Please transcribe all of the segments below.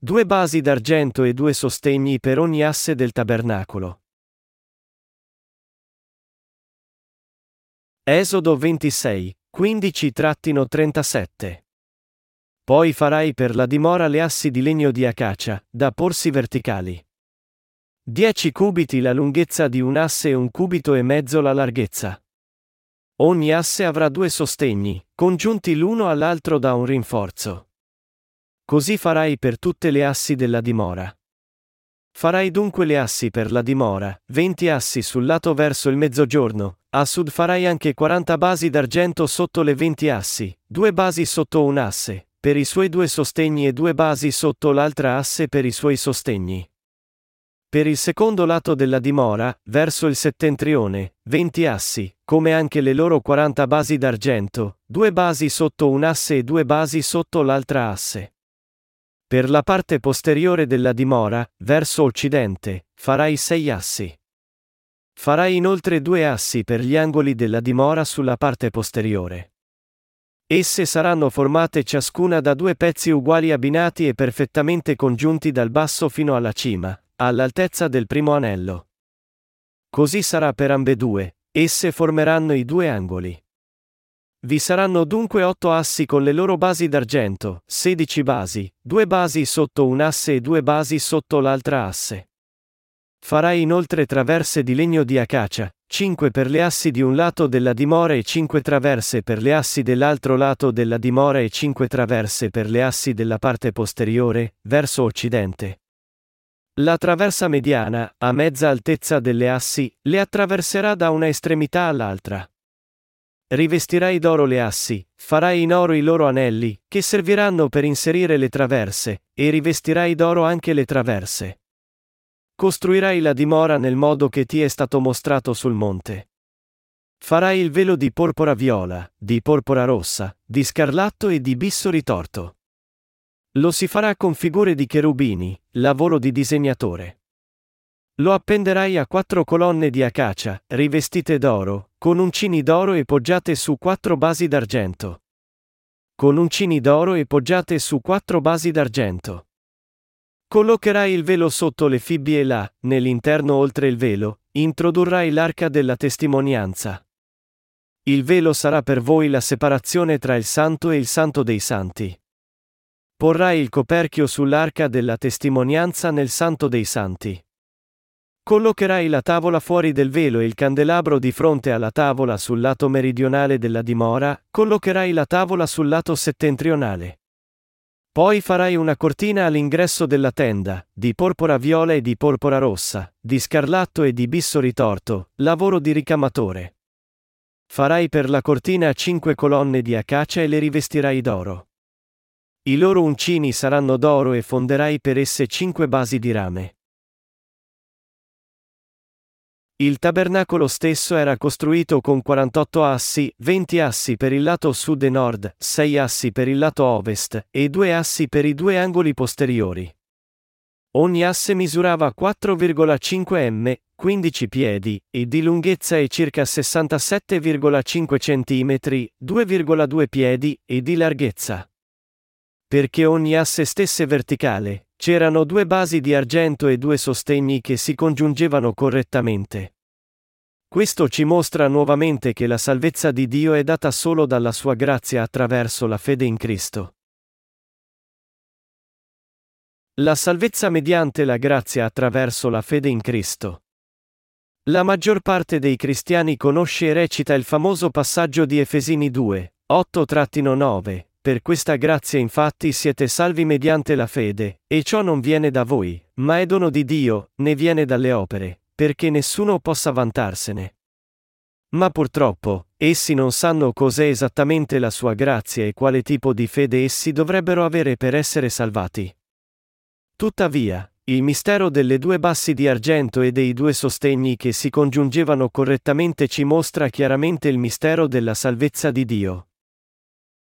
due basi d'argento e due sostegni per ogni asse del tabernacolo. Esodo 26, 15-37 Poi farai per la dimora le assi di legno di acacia, da porsi verticali. 10 cubiti la lunghezza di un asse e un cubito e mezzo la larghezza. Ogni asse avrà due sostegni, congiunti l'uno all'altro da un rinforzo. Così farai per tutte le assi della dimora. Farai dunque le assi per la dimora, 20 assi sul lato verso il mezzogiorno, a sud farai anche 40 basi d'argento sotto le 20 assi, due basi sotto un asse, per i suoi due sostegni e due basi sotto l'altra asse per i suoi sostegni. Per il secondo lato della dimora, verso il settentrione, 20 assi, come anche le loro 40 basi d'argento, due basi sotto un asse e due basi sotto l'altra asse. Per la parte posteriore della dimora, verso occidente, farai sei assi. Farai inoltre due assi per gli angoli della dimora sulla parte posteriore. Esse saranno formate ciascuna da due pezzi uguali abbinati e perfettamente congiunti dal basso fino alla cima, all'altezza del primo anello. Così sarà per ambedue, esse formeranno i due angoli. Vi saranno dunque otto assi con le loro basi d'argento, sedici basi, due basi sotto un asse e due basi sotto l'altra asse. Farai inoltre traverse di legno di acacia, cinque per le assi di un lato della dimora e cinque traverse per le assi dell'altro lato della dimora e cinque traverse per le assi della parte posteriore, verso occidente. La traversa mediana, a mezza altezza delle assi, le attraverserà da una estremità all'altra. Rivestirai d'oro le assi, farai in oro i loro anelli, che serviranno per inserire le traverse, e rivestirai d'oro anche le traverse. Costruirai la dimora nel modo che ti è stato mostrato sul monte. Farai il velo di porpora viola, di porpora rossa, di scarlatto e di bisso ritorto. Lo si farà con figure di cherubini, lavoro di disegnatore. Lo appenderai a quattro colonne di acacia, rivestite d'oro, con uncini d'oro e poggiate su quattro basi d'argento. Con uncini d'oro e poggiate su quattro basi d'argento. Collocherai il velo sotto le fibbie là, nell'interno oltre il velo, introdurrai l'arca della testimonianza. Il velo sarà per voi la separazione tra il santo e il santo dei santi. Porrai il coperchio sull'arca della testimonianza nel Santo dei Santi. Collocherai la tavola fuori del velo e il candelabro di fronte alla tavola sul lato meridionale della dimora, collocherai la tavola sul lato settentrionale. Poi farai una cortina all'ingresso della tenda, di porpora viola e di porpora rossa, di scarlatto e di bisso ritorto, lavoro di ricamatore. Farai per la cortina cinque colonne di acacia e le rivestirai d'oro. I loro uncini saranno d'oro e fonderai per esse cinque basi di rame. Il tabernacolo stesso era costruito con 48 assi, 20 assi per il lato sud e nord, 6 assi per il lato ovest, e 2 assi per i due angoli posteriori. Ogni asse misurava 4,5 m, 15 piedi, e di lunghezza e circa 67,5 cm, 2,2 piedi, e di larghezza. Perché ogni asse stesse verticale, c'erano due basi di argento e due sostegni che si congiungevano correttamente. Questo ci mostra nuovamente che la salvezza di Dio è data solo dalla sua grazia attraverso la fede in Cristo. La salvezza mediante la grazia attraverso la fede in Cristo. La maggior parte dei cristiani conosce e recita il famoso passaggio di Efesini 2, 8-9, per questa grazia infatti siete salvi mediante la fede, e ciò non viene da voi, ma è dono di Dio, ne viene dalle opere, perché nessuno possa vantarsene. Ma purtroppo, essi non sanno cos'è esattamente la sua grazia e quale tipo di fede essi dovrebbero avere per essere salvati. Tuttavia, il mistero delle due bassi di argento e dei due sostegni che si congiungevano correttamente ci mostra chiaramente il mistero della salvezza di Dio.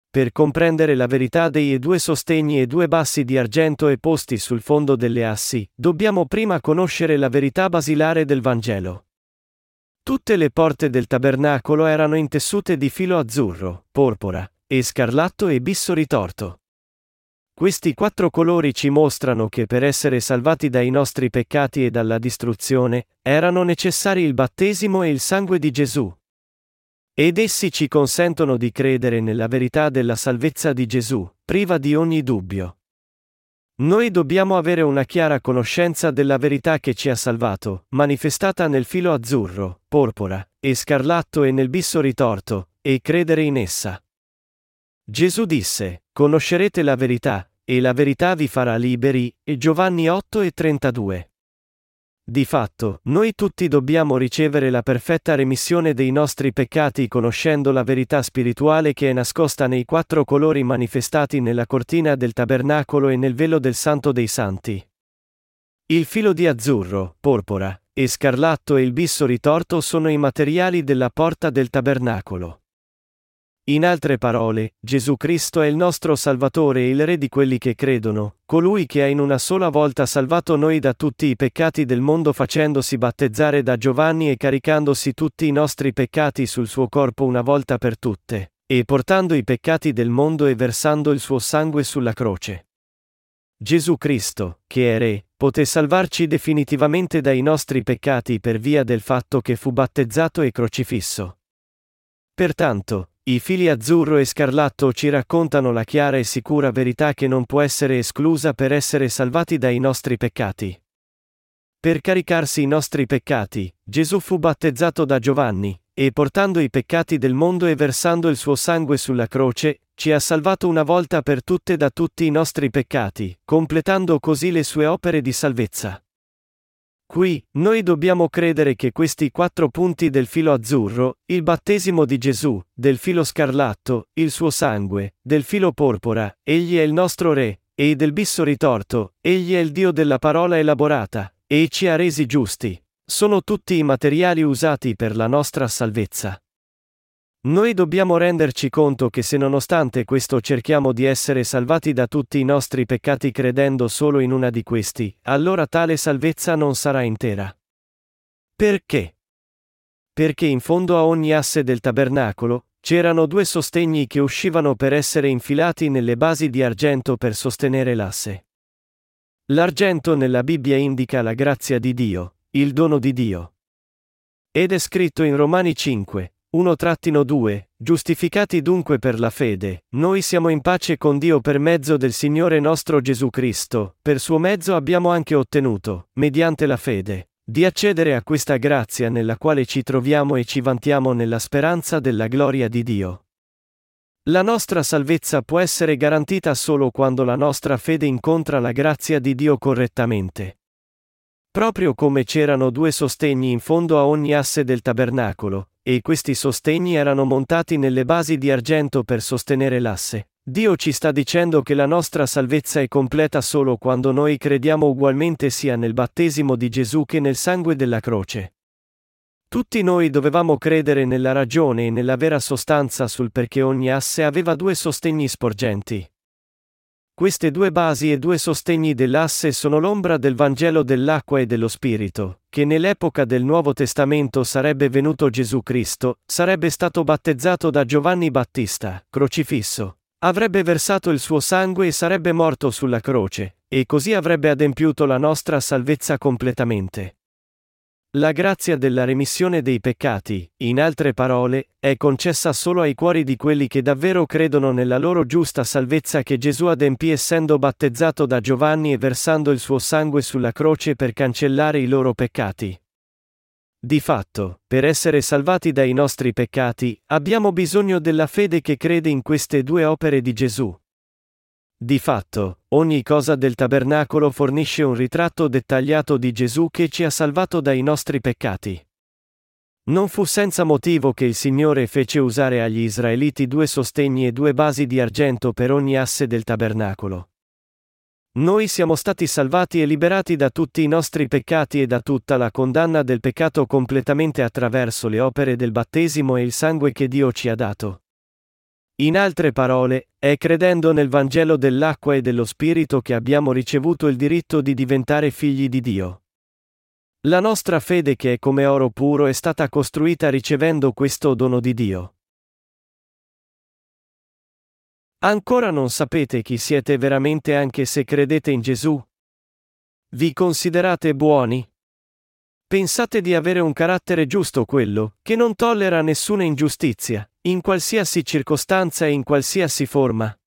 Per comprendere la verità dei due sostegni e due bassi di argento e posti sul fondo delle assi, dobbiamo prima conoscere la verità basilare del Vangelo. Tutte le porte del tabernacolo erano intessute di filo azzurro, porpora, e scarlatto e bisso ritorto. Questi quattro colori ci mostrano che per essere salvati dai nostri peccati e dalla distruzione, erano necessari il battesimo e il sangue di Gesù. Ed essi ci consentono di credere nella verità della salvezza di Gesù, priva di ogni dubbio. Noi dobbiamo avere una chiara conoscenza della verità che ci ha salvato, manifestata nel filo azzurro, porpora, e scarlatto e nel bisso ritorto, e credere in essa. Gesù disse, Conoscerete la verità, e la verità vi farà liberi, e Giovanni 8 e 32. Di fatto, noi tutti dobbiamo ricevere la perfetta remissione dei nostri peccati conoscendo la verità spirituale che è nascosta nei quattro colori manifestati nella cortina del tabernacolo e nel velo del Santo dei Santi. Il filo di azzurro, porpora, e scarlatto e il bisso ritorto sono i materiali della porta del tabernacolo. In altre parole, Gesù Cristo è il nostro Salvatore e il Re di quelli che credono, colui che ha in una sola volta salvato noi da tutti i peccati del mondo facendosi battezzare da Giovanni e caricandosi tutti i nostri peccati sul suo corpo una volta per tutte, e portando i peccati del mondo e versando il suo sangue sulla croce. Gesù Cristo, che è Re, poté salvarci definitivamente dai nostri peccati per via del fatto che fu battezzato e crocifisso. Pertanto, i fili azzurro e scarlatto ci raccontano la chiara e sicura verità che non può essere esclusa per essere salvati dai nostri peccati. Per caricarsi i nostri peccati, Gesù fu battezzato da Giovanni, e portando i peccati del mondo e versando il suo sangue sulla croce, ci ha salvato una volta per tutte da tutti i nostri peccati, completando così le sue opere di salvezza. Qui, noi dobbiamo credere che questi quattro punti del filo azzurro, il battesimo di Gesù, del filo scarlatto, il suo sangue, del filo porpora, egli è il nostro Re, e del bisso ritorto, egli è il Dio della parola elaborata, e ci ha resi giusti. Sono tutti i materiali usati per la nostra salvezza. Noi dobbiamo renderci conto che se nonostante questo cerchiamo di essere salvati da tutti i nostri peccati credendo solo in una di questi, allora tale salvezza non sarà intera. Perché? Perché in fondo a ogni asse del tabernacolo, c'erano due sostegni che uscivano per essere infilati nelle basi di argento per sostenere l'asse. L'argento nella Bibbia indica la grazia di Dio, il dono di Dio. Ed è scritto in Romani 5, 1-2 Giustificati dunque per la fede, noi siamo in pace con Dio per mezzo del Signore nostro Gesù Cristo, per suo mezzo abbiamo anche ottenuto, mediante la fede, di accedere a questa grazia nella quale ci troviamo e ci vantiamo nella speranza della gloria di Dio. La nostra salvezza può essere garantita solo quando la nostra fede incontra la grazia di Dio correttamente. Proprio come c'erano due sostegni in fondo a ogni asse del tabernacolo, e questi sostegni erano montati nelle basi di argento per sostenere l'asse. Dio ci sta dicendo che la nostra salvezza è completa solo quando noi crediamo ugualmente sia nel battesimo di Gesù che nel sangue della croce. Tutti noi dovevamo credere nella ragione e nella vera sostanza sul perché ogni asse aveva due sostegni sporgenti. Queste due basi e due sostegni dell'asse sono l'ombra del Vangelo dell'acqua e dello Spirito, che nell'epoca del Nuovo Testamento sarebbe venuto Gesù Cristo, sarebbe stato battezzato da Giovanni Battista, crocifisso. Avrebbe versato il suo sangue e sarebbe morto sulla croce, e così avrebbe adempiuto la nostra salvezza completamente. La grazia della remissione dei peccati, in altre parole, è concessa solo ai cuori di quelli che davvero credono nella loro giusta salvezza che Gesù adempì essendo battezzato da Giovanni e versando il suo sangue sulla croce per cancellare i loro peccati. Di fatto, per essere salvati dai nostri peccati, abbiamo bisogno della fede che crede in queste due opere di Gesù. Di fatto, ogni cosa del tabernacolo fornisce un ritratto dettagliato di Gesù che ci ha salvato dai nostri peccati. Non fu senza motivo che il Signore fece usare agli Israeliti due sostegni e due basi di argento per ogni asse del tabernacolo. Noi siamo stati salvati e liberati da tutti i nostri peccati e da tutta la condanna del peccato completamente attraverso le opere del battesimo e il sangue che Dio ci ha dato. In altre parole, è credendo nel Vangelo dell'acqua e dello Spirito che abbiamo ricevuto il diritto di diventare figli di Dio. La nostra fede che è come oro puro è stata costruita ricevendo questo dono di Dio. Ancora non sapete chi siete veramente anche se credete in Gesù? Vi considerate buoni? Pensate di avere un carattere giusto quello, che non tollera nessuna ingiustizia, in qualsiasi circostanza e in qualsiasi forma.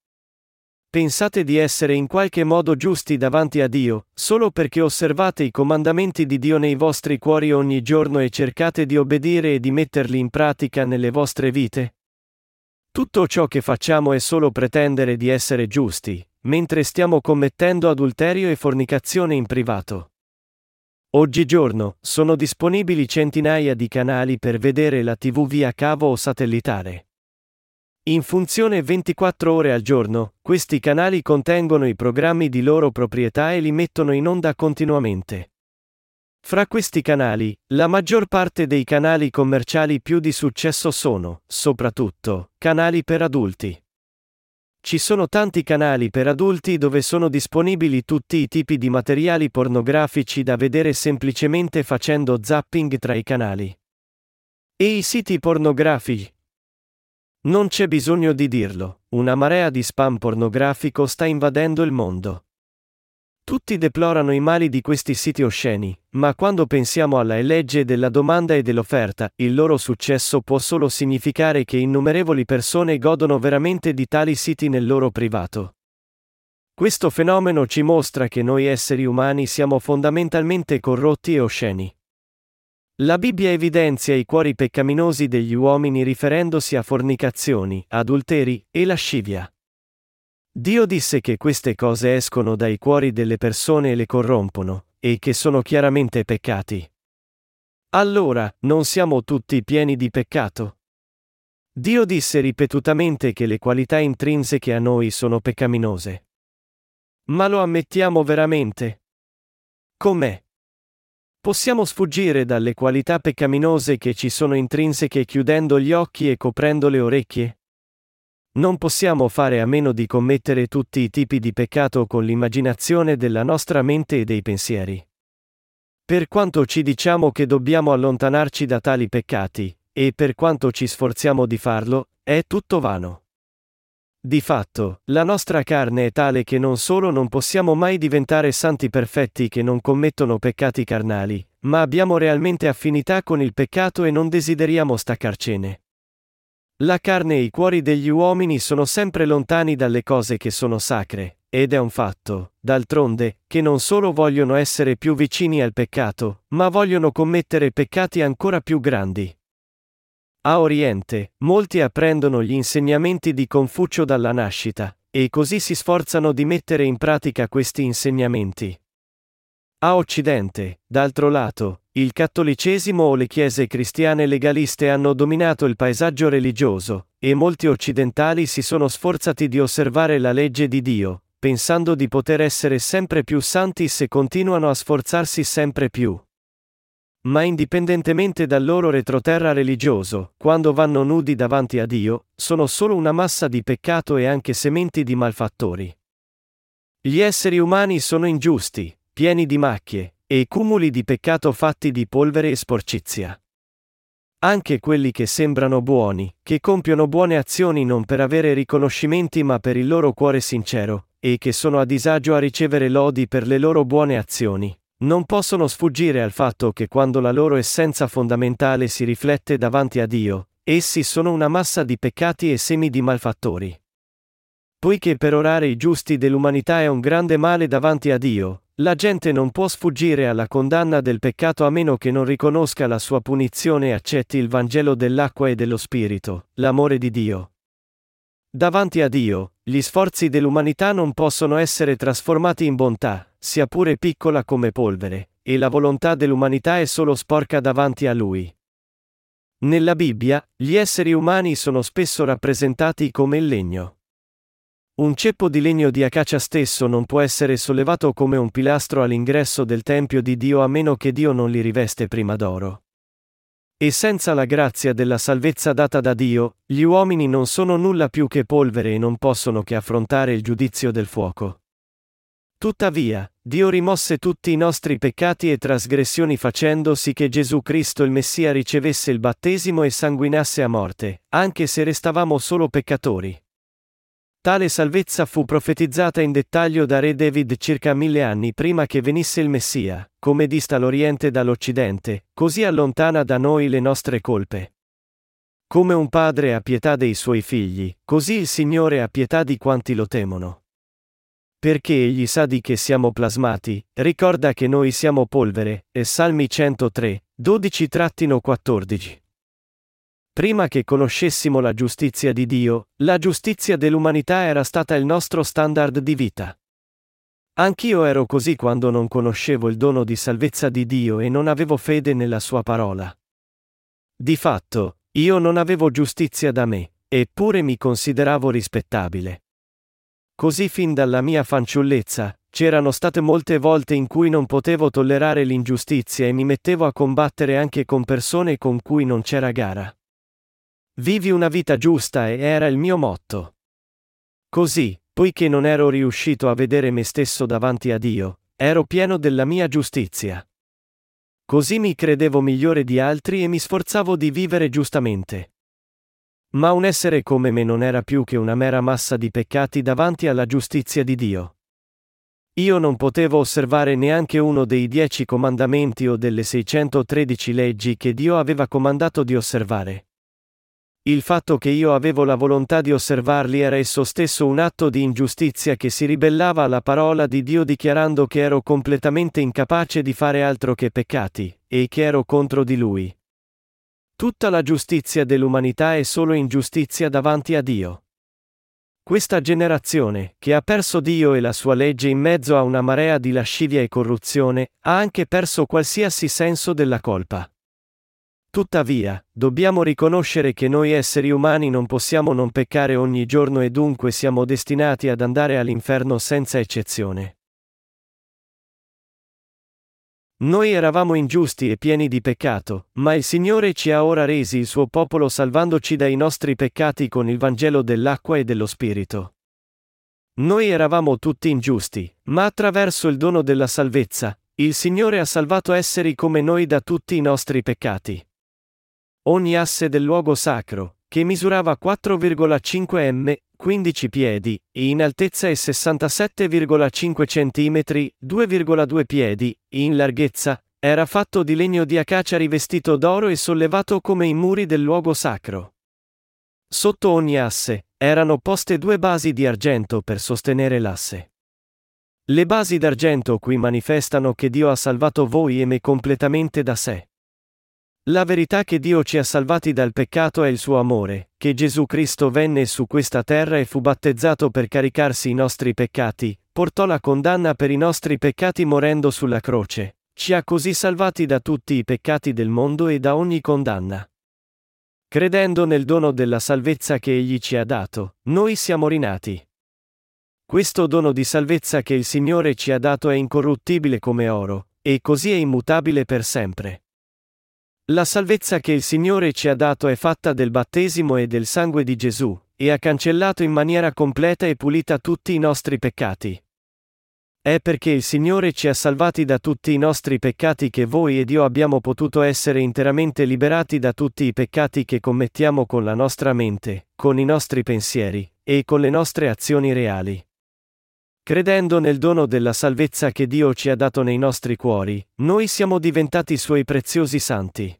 Pensate di essere in qualche modo giusti davanti a Dio, solo perché osservate i comandamenti di Dio nei vostri cuori ogni giorno e cercate di obbedire e di metterli in pratica nelle vostre vite? Tutto ciò che facciamo è solo pretendere di essere giusti, mentre stiamo commettendo adulterio e fornicazione in privato. Oggigiorno, sono disponibili centinaia di canali per vedere la TV via cavo o satellitare. In funzione 24 ore al giorno, questi canali contengono i programmi di loro proprietà e li mettono in onda continuamente. Fra questi canali, la maggior parte dei canali commerciali più di successo sono, soprattutto, canali per adulti. Ci sono tanti canali per adulti dove sono disponibili tutti i tipi di materiali pornografici da vedere semplicemente facendo zapping tra i canali. E i siti pornografici, non c'è bisogno di dirlo, una marea di spam pornografico sta invadendo il mondo. Tutti deplorano i mali di questi siti osceni, ma quando pensiamo alla legge della domanda e dell'offerta, il loro successo può solo significare che innumerevoli persone godono veramente di tali siti nel loro privato. Questo fenomeno ci mostra che noi esseri umani siamo fondamentalmente corrotti e osceni. La Bibbia evidenzia i cuori peccaminosi degli uomini riferendosi a fornicazioni, adulteri e lascivia. Dio disse che queste cose escono dai cuori delle persone e le corrompono, e che sono chiaramente peccati. Allora, non siamo tutti pieni di peccato? Dio disse ripetutamente che le qualità intrinseche a noi sono peccaminose. Ma lo ammettiamo veramente? Com'è? Possiamo sfuggire dalle qualità peccaminose che ci sono intrinseche chiudendo gli occhi e coprendo le orecchie? Non possiamo fare a meno di commettere tutti i tipi di peccato con l'immaginazione della nostra mente e dei pensieri. Per quanto ci diciamo che dobbiamo allontanarci da tali peccati, e per quanto ci sforziamo di farlo, è tutto vano. Di fatto, la nostra carne è tale che non solo non possiamo mai diventare santi perfetti che non commettono peccati carnali, ma abbiamo realmente affinità con il peccato e non desideriamo staccarcene. La carne e i cuori degli uomini sono sempre lontani dalle cose che sono sacre, ed è un fatto, d'altronde, che non solo vogliono essere più vicini al peccato, ma vogliono commettere peccati ancora più grandi. A Oriente, molti apprendono gli insegnamenti di Confucio dalla nascita, e così si sforzano di mettere in pratica questi insegnamenti. A Occidente, d'altro lato, il cattolicesimo o le chiese cristiane legaliste hanno dominato il paesaggio religioso, e molti occidentali si sono sforzati di osservare la legge di Dio, pensando di poter essere sempre più santi se continuano a sforzarsi sempre più. Ma indipendentemente dal loro retroterra religioso, quando vanno nudi davanti a Dio, sono solo una massa di peccato e anche sementi di malfattori. Gli esseri umani sono ingiusti, pieni di macchie, e cumuli di peccato fatti di polvere e sporcizia. Anche quelli che sembrano buoni, che compiono buone azioni non per avere riconoscimenti ma per il loro cuore sincero, e che sono a disagio a ricevere lodi per le loro buone azioni, non possono sfuggire al fatto che quando la loro essenza fondamentale si riflette davanti a Dio, essi sono una massa di peccati e semi di malfattori. Poiché per orare i giusti dell'umanità è un grande male davanti a Dio, la gente non può sfuggire alla condanna del peccato a meno che non riconosca la sua punizione e accetti il Vangelo dell'acqua e dello Spirito, l'amore di Dio. Davanti a Dio, gli sforzi dell'umanità non possono essere trasformati in bontà, sia pure piccola come polvere, e la volontà dell'umanità è solo sporca davanti a lui. Nella Bibbia, gli esseri umani sono spesso rappresentati come il legno. Un ceppo di legno di acacia stesso non può essere sollevato come un pilastro all'ingresso del Tempio di Dio a meno che Dio non li riveste prima d'oro. E senza la grazia della salvezza data da Dio, gli uomini non sono nulla più che polvere e non possono che affrontare il giudizio del fuoco. Tuttavia, Dio rimosse tutti i nostri peccati e trasgressioni facendo sì che Gesù Cristo il Messia ricevesse il battesimo e sanguinasse a morte, anche se restavamo solo peccatori. Tale salvezza fu profetizzata in dettaglio da Re David circa mille anni prima che venisse il Messia, come dista l'Oriente dall'Occidente, così allontana da noi le nostre colpe. Come un padre ha pietà dei suoi figli, così il Signore ha pietà di quanti lo temono. Perché egli sa di che siamo plasmati, ricorda che noi siamo polvere, e Salmi 103, 12-14. Prima che conoscessimo la giustizia di Dio, la giustizia dell'umanità era stata il nostro standard di vita. Anch'io ero così quando non conoscevo il dono di salvezza di Dio e non avevo fede nella sua parola. Di fatto, io non avevo giustizia da me, eppure mi consideravo rispettabile. Così fin dalla mia fanciullezza, c'erano state molte volte in cui non potevo tollerare l'ingiustizia e mi mettevo a combattere anche con persone con cui non c'era gara. Vivi una vita giusta e era il mio motto. Così, poiché non ero riuscito a vedere me stesso davanti a Dio, ero pieno della mia giustizia. Così mi credevo migliore di altri e mi sforzavo di vivere giustamente. Ma un essere come me non era più che una mera massa di peccati davanti alla giustizia di Dio. Io non potevo osservare neanche uno dei dieci comandamenti o delle 613 leggi che Dio aveva comandato di osservare. Il fatto che io avevo la volontà di osservarli era esso stesso un atto di ingiustizia che si ribellava alla parola di Dio dichiarando che ero completamente incapace di fare altro che peccati, e che ero contro di Lui. Tutta la giustizia dell'umanità è solo ingiustizia davanti a Dio. Questa generazione, che ha perso Dio e la sua legge in mezzo a una marea di lascivia e corruzione, ha anche perso qualsiasi senso della colpa. Tuttavia, dobbiamo riconoscere che noi esseri umani non possiamo non peccare ogni giorno e dunque siamo destinati ad andare all'inferno senza eccezione. Noi eravamo ingiusti e pieni di peccato, ma il Signore ci ha ora resi il suo popolo salvandoci dai nostri peccati con il Vangelo dell'acqua e dello Spirito. Noi eravamo tutti ingiusti, ma attraverso il dono della salvezza, il Signore ha salvato esseri come noi da tutti i nostri peccati. Ogni asse del luogo sacro, che misurava 4,5 m, 15 piedi, in altezza e 67,5 cm, 2,2 piedi, in larghezza, era fatto di legno di acacia rivestito d'oro e sollevato come i muri del luogo sacro. Sotto ogni asse, erano poste due basi di argento per sostenere l'asse. Le basi d'argento qui manifestano che Dio ha salvato voi e me completamente da sé. La verità che Dio ci ha salvati dal peccato è il suo amore, che Gesù Cristo venne su questa terra e fu battezzato per caricarsi i nostri peccati, portò la condanna per i nostri peccati morendo sulla croce, ci ha così salvati da tutti i peccati del mondo e da ogni condanna. Credendo nel dono della salvezza che Egli ci ha dato, noi siamo rinati. Questo dono di salvezza che il Signore ci ha dato è incorruttibile come oro, e così è immutabile per sempre. La salvezza che il Signore ci ha dato è fatta del battesimo e del sangue di Gesù, e ha cancellato in maniera completa e pulita tutti i nostri peccati. È perché il Signore ci ha salvati da tutti i nostri peccati che voi ed io abbiamo potuto essere interamente liberati da tutti i peccati che commettiamo con la nostra mente, con i nostri pensieri, e con le nostre azioni reali. Credendo nel dono della salvezza che Dio ci ha dato nei nostri cuori, noi siamo diventati suoi preziosi santi.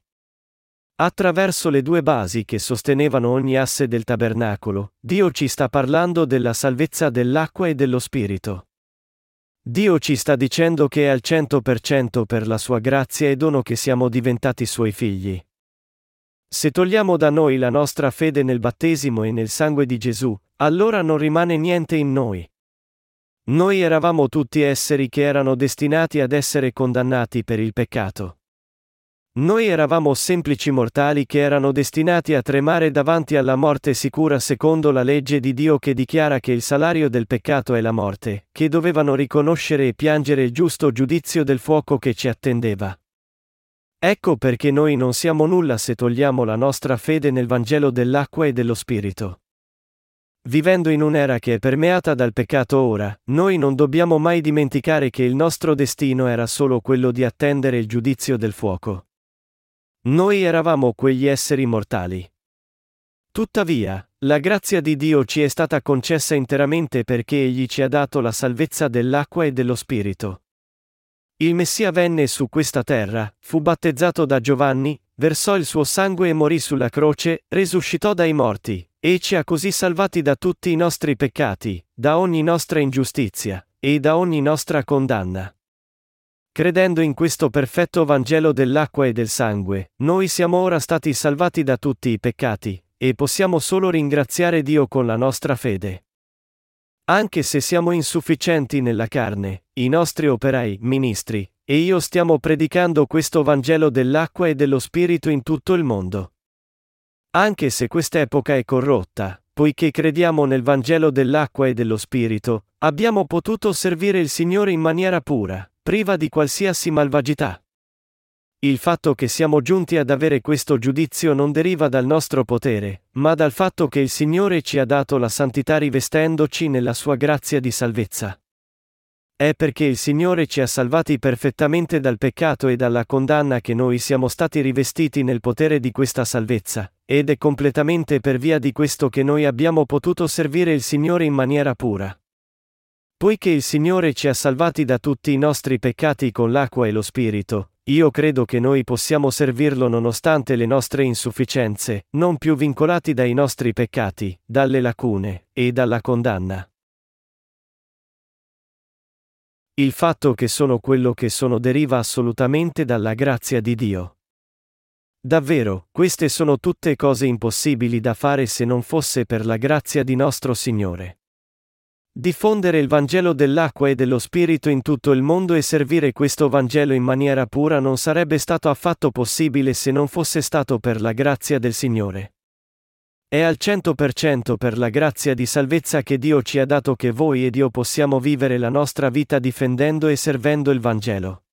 Attraverso le due basi che sostenevano ogni asse del tabernacolo, Dio ci sta parlando della salvezza dell'acqua e dello spirito. Dio ci sta dicendo che è al 100% per la sua grazia e dono che siamo diventati suoi figli. Se togliamo da noi la nostra fede nel battesimo e nel sangue di Gesù, allora non rimane niente in noi. Noi eravamo tutti esseri che erano destinati ad essere condannati per il peccato. Noi eravamo semplici mortali che erano destinati a tremare davanti alla morte sicura secondo la legge di Dio che dichiara che il salario del peccato è la morte, che dovevano riconoscere e piangere il giusto giudizio del fuoco che ci attendeva. Ecco perché noi non siamo nulla se togliamo la nostra fede nel Vangelo dell'acqua e dello Spirito. Vivendo in un'era che è permeata dal peccato ora, noi non dobbiamo mai dimenticare che il nostro destino era solo quello di attendere il giudizio del fuoco. Noi eravamo quegli esseri mortali. Tuttavia, La grazia di Dio ci è stata concessa interamente perché Egli ci ha dato la salvezza dell'acqua e dello Spirito. Il Messia venne su questa terra, fu battezzato da Giovanni, versò il suo sangue e morì sulla croce, risuscitò dai morti, e ci ha così salvati da tutti i nostri peccati, da ogni nostra ingiustizia, e da ogni nostra condanna. Credendo in questo perfetto Vangelo dell'acqua e del sangue, noi siamo ora stati salvati da tutti i peccati, e possiamo solo ringraziare Dio con la nostra fede. Anche se siamo insufficienti nella carne, i nostri operai, ministri, e io stiamo predicando questo Vangelo dell'acqua e dello Spirito in tutto il mondo. Anche se quest'epoca è corrotta, poiché crediamo nel Vangelo dell'acqua e dello Spirito, abbiamo potuto servire il Signore in maniera pura, priva di qualsiasi malvagità. Il fatto che siamo giunti ad avere questo giudizio non deriva dal nostro potere, ma dal fatto che il Signore ci ha dato la santità rivestendoci nella sua grazia di salvezza. È perché il Signore ci ha salvati perfettamente dal peccato e dalla condanna che noi siamo stati rivestiti nel potere di questa salvezza, ed è completamente per via di questo che noi abbiamo potuto servire il Signore in maniera pura. Poiché il Signore ci ha salvati da tutti i nostri peccati con l'acqua e lo Spirito, io credo che noi possiamo servirlo nonostante le nostre insufficienze, non più vincolati dai nostri peccati, dalle lacune, e dalla condanna. Il fatto che sono quello che sono deriva assolutamente dalla grazia di Dio. Davvero, queste sono tutte cose impossibili da fare se non fosse per la grazia di nostro Signore. Diffondere il Vangelo dell'acqua e dello Spirito in tutto il mondo e servire questo Vangelo in maniera pura non sarebbe stato affatto possibile se non fosse stato per la grazia del Signore. È al 100% per la grazia di salvezza che Dio ci ha dato che voi ed io possiamo vivere la nostra vita difendendo e servendo il Vangelo.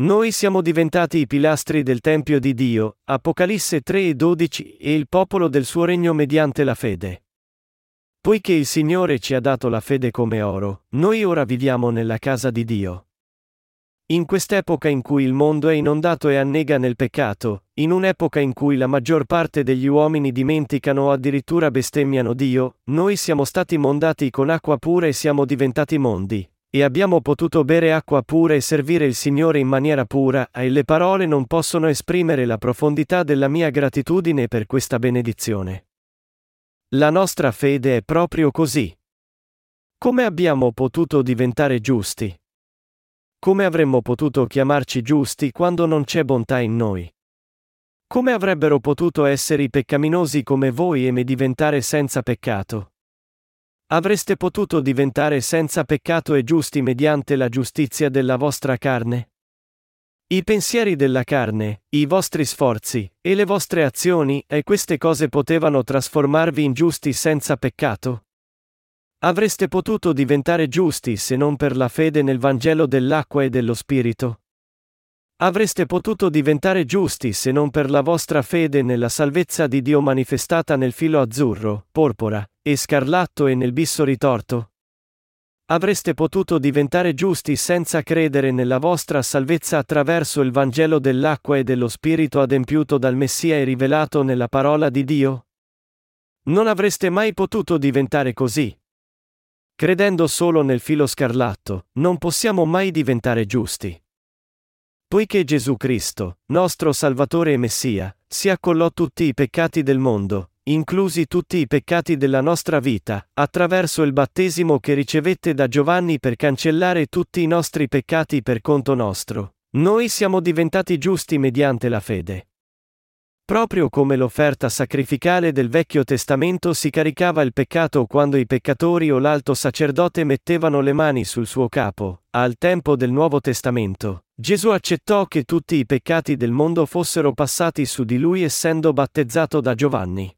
Noi siamo diventati i pilastri del Tempio di Dio, Apocalisse 3 e 12, e il popolo del suo regno mediante la fede. Poiché il Signore ci ha dato la fede come oro, noi ora viviamo nella casa di Dio. In quest'epoca in cui il mondo è inondato e annega nel peccato, in un'epoca in cui la maggior parte degli uomini dimenticano o addirittura bestemmiano Dio, noi siamo stati mondati con acqua pura e siamo diventati mondi, e abbiamo potuto bere acqua pura e servire il Signore in maniera pura, e le parole non possono esprimere la profondità della mia gratitudine per questa benedizione. La nostra fede è proprio così. Come abbiamo potuto diventare giusti? Come avremmo potuto chiamarci giusti quando non c'è bontà in noi? Come avrebbero potuto essere i peccaminosi come voi e me diventare senza peccato? Avreste potuto diventare senza peccato e giusti mediante la giustizia della vostra carne? I pensieri della carne, i vostri sforzi, e le vostre azioni, e queste cose potevano trasformarvi in giusti senza peccato? Avreste potuto diventare giusti se non per la fede nel Vangelo dell'acqua e dello Spirito? Avreste potuto diventare giusti se non per la vostra fede nella salvezza di Dio manifestata nel filo azzurro, porpora, e scarlatto e nel bisso ritorto? Avreste potuto diventare giusti senza credere nella vostra salvezza attraverso il Vangelo dell'acqua e dello Spirito adempiuto dal Messia e rivelato nella parola di Dio? Non avreste mai potuto diventare così. Credendo solo nel filo scarlatto, non possiamo mai diventare giusti. Poiché Gesù Cristo, nostro Salvatore e Messia, si accollò tutti i peccati del mondo, inclusi tutti i peccati della nostra vita, attraverso il battesimo che ricevette da Giovanni per cancellare tutti i nostri peccati per conto nostro. Noi siamo diventati giusti mediante la fede. Proprio come l'offerta sacrificale del Vecchio Testamento si caricava il peccato quando i peccatori o l'alto sacerdote mettevano le mani sul suo capo, al tempo del Nuovo Testamento, Gesù accettò che tutti i peccati del mondo fossero passati su di lui essendo battezzato da Giovanni.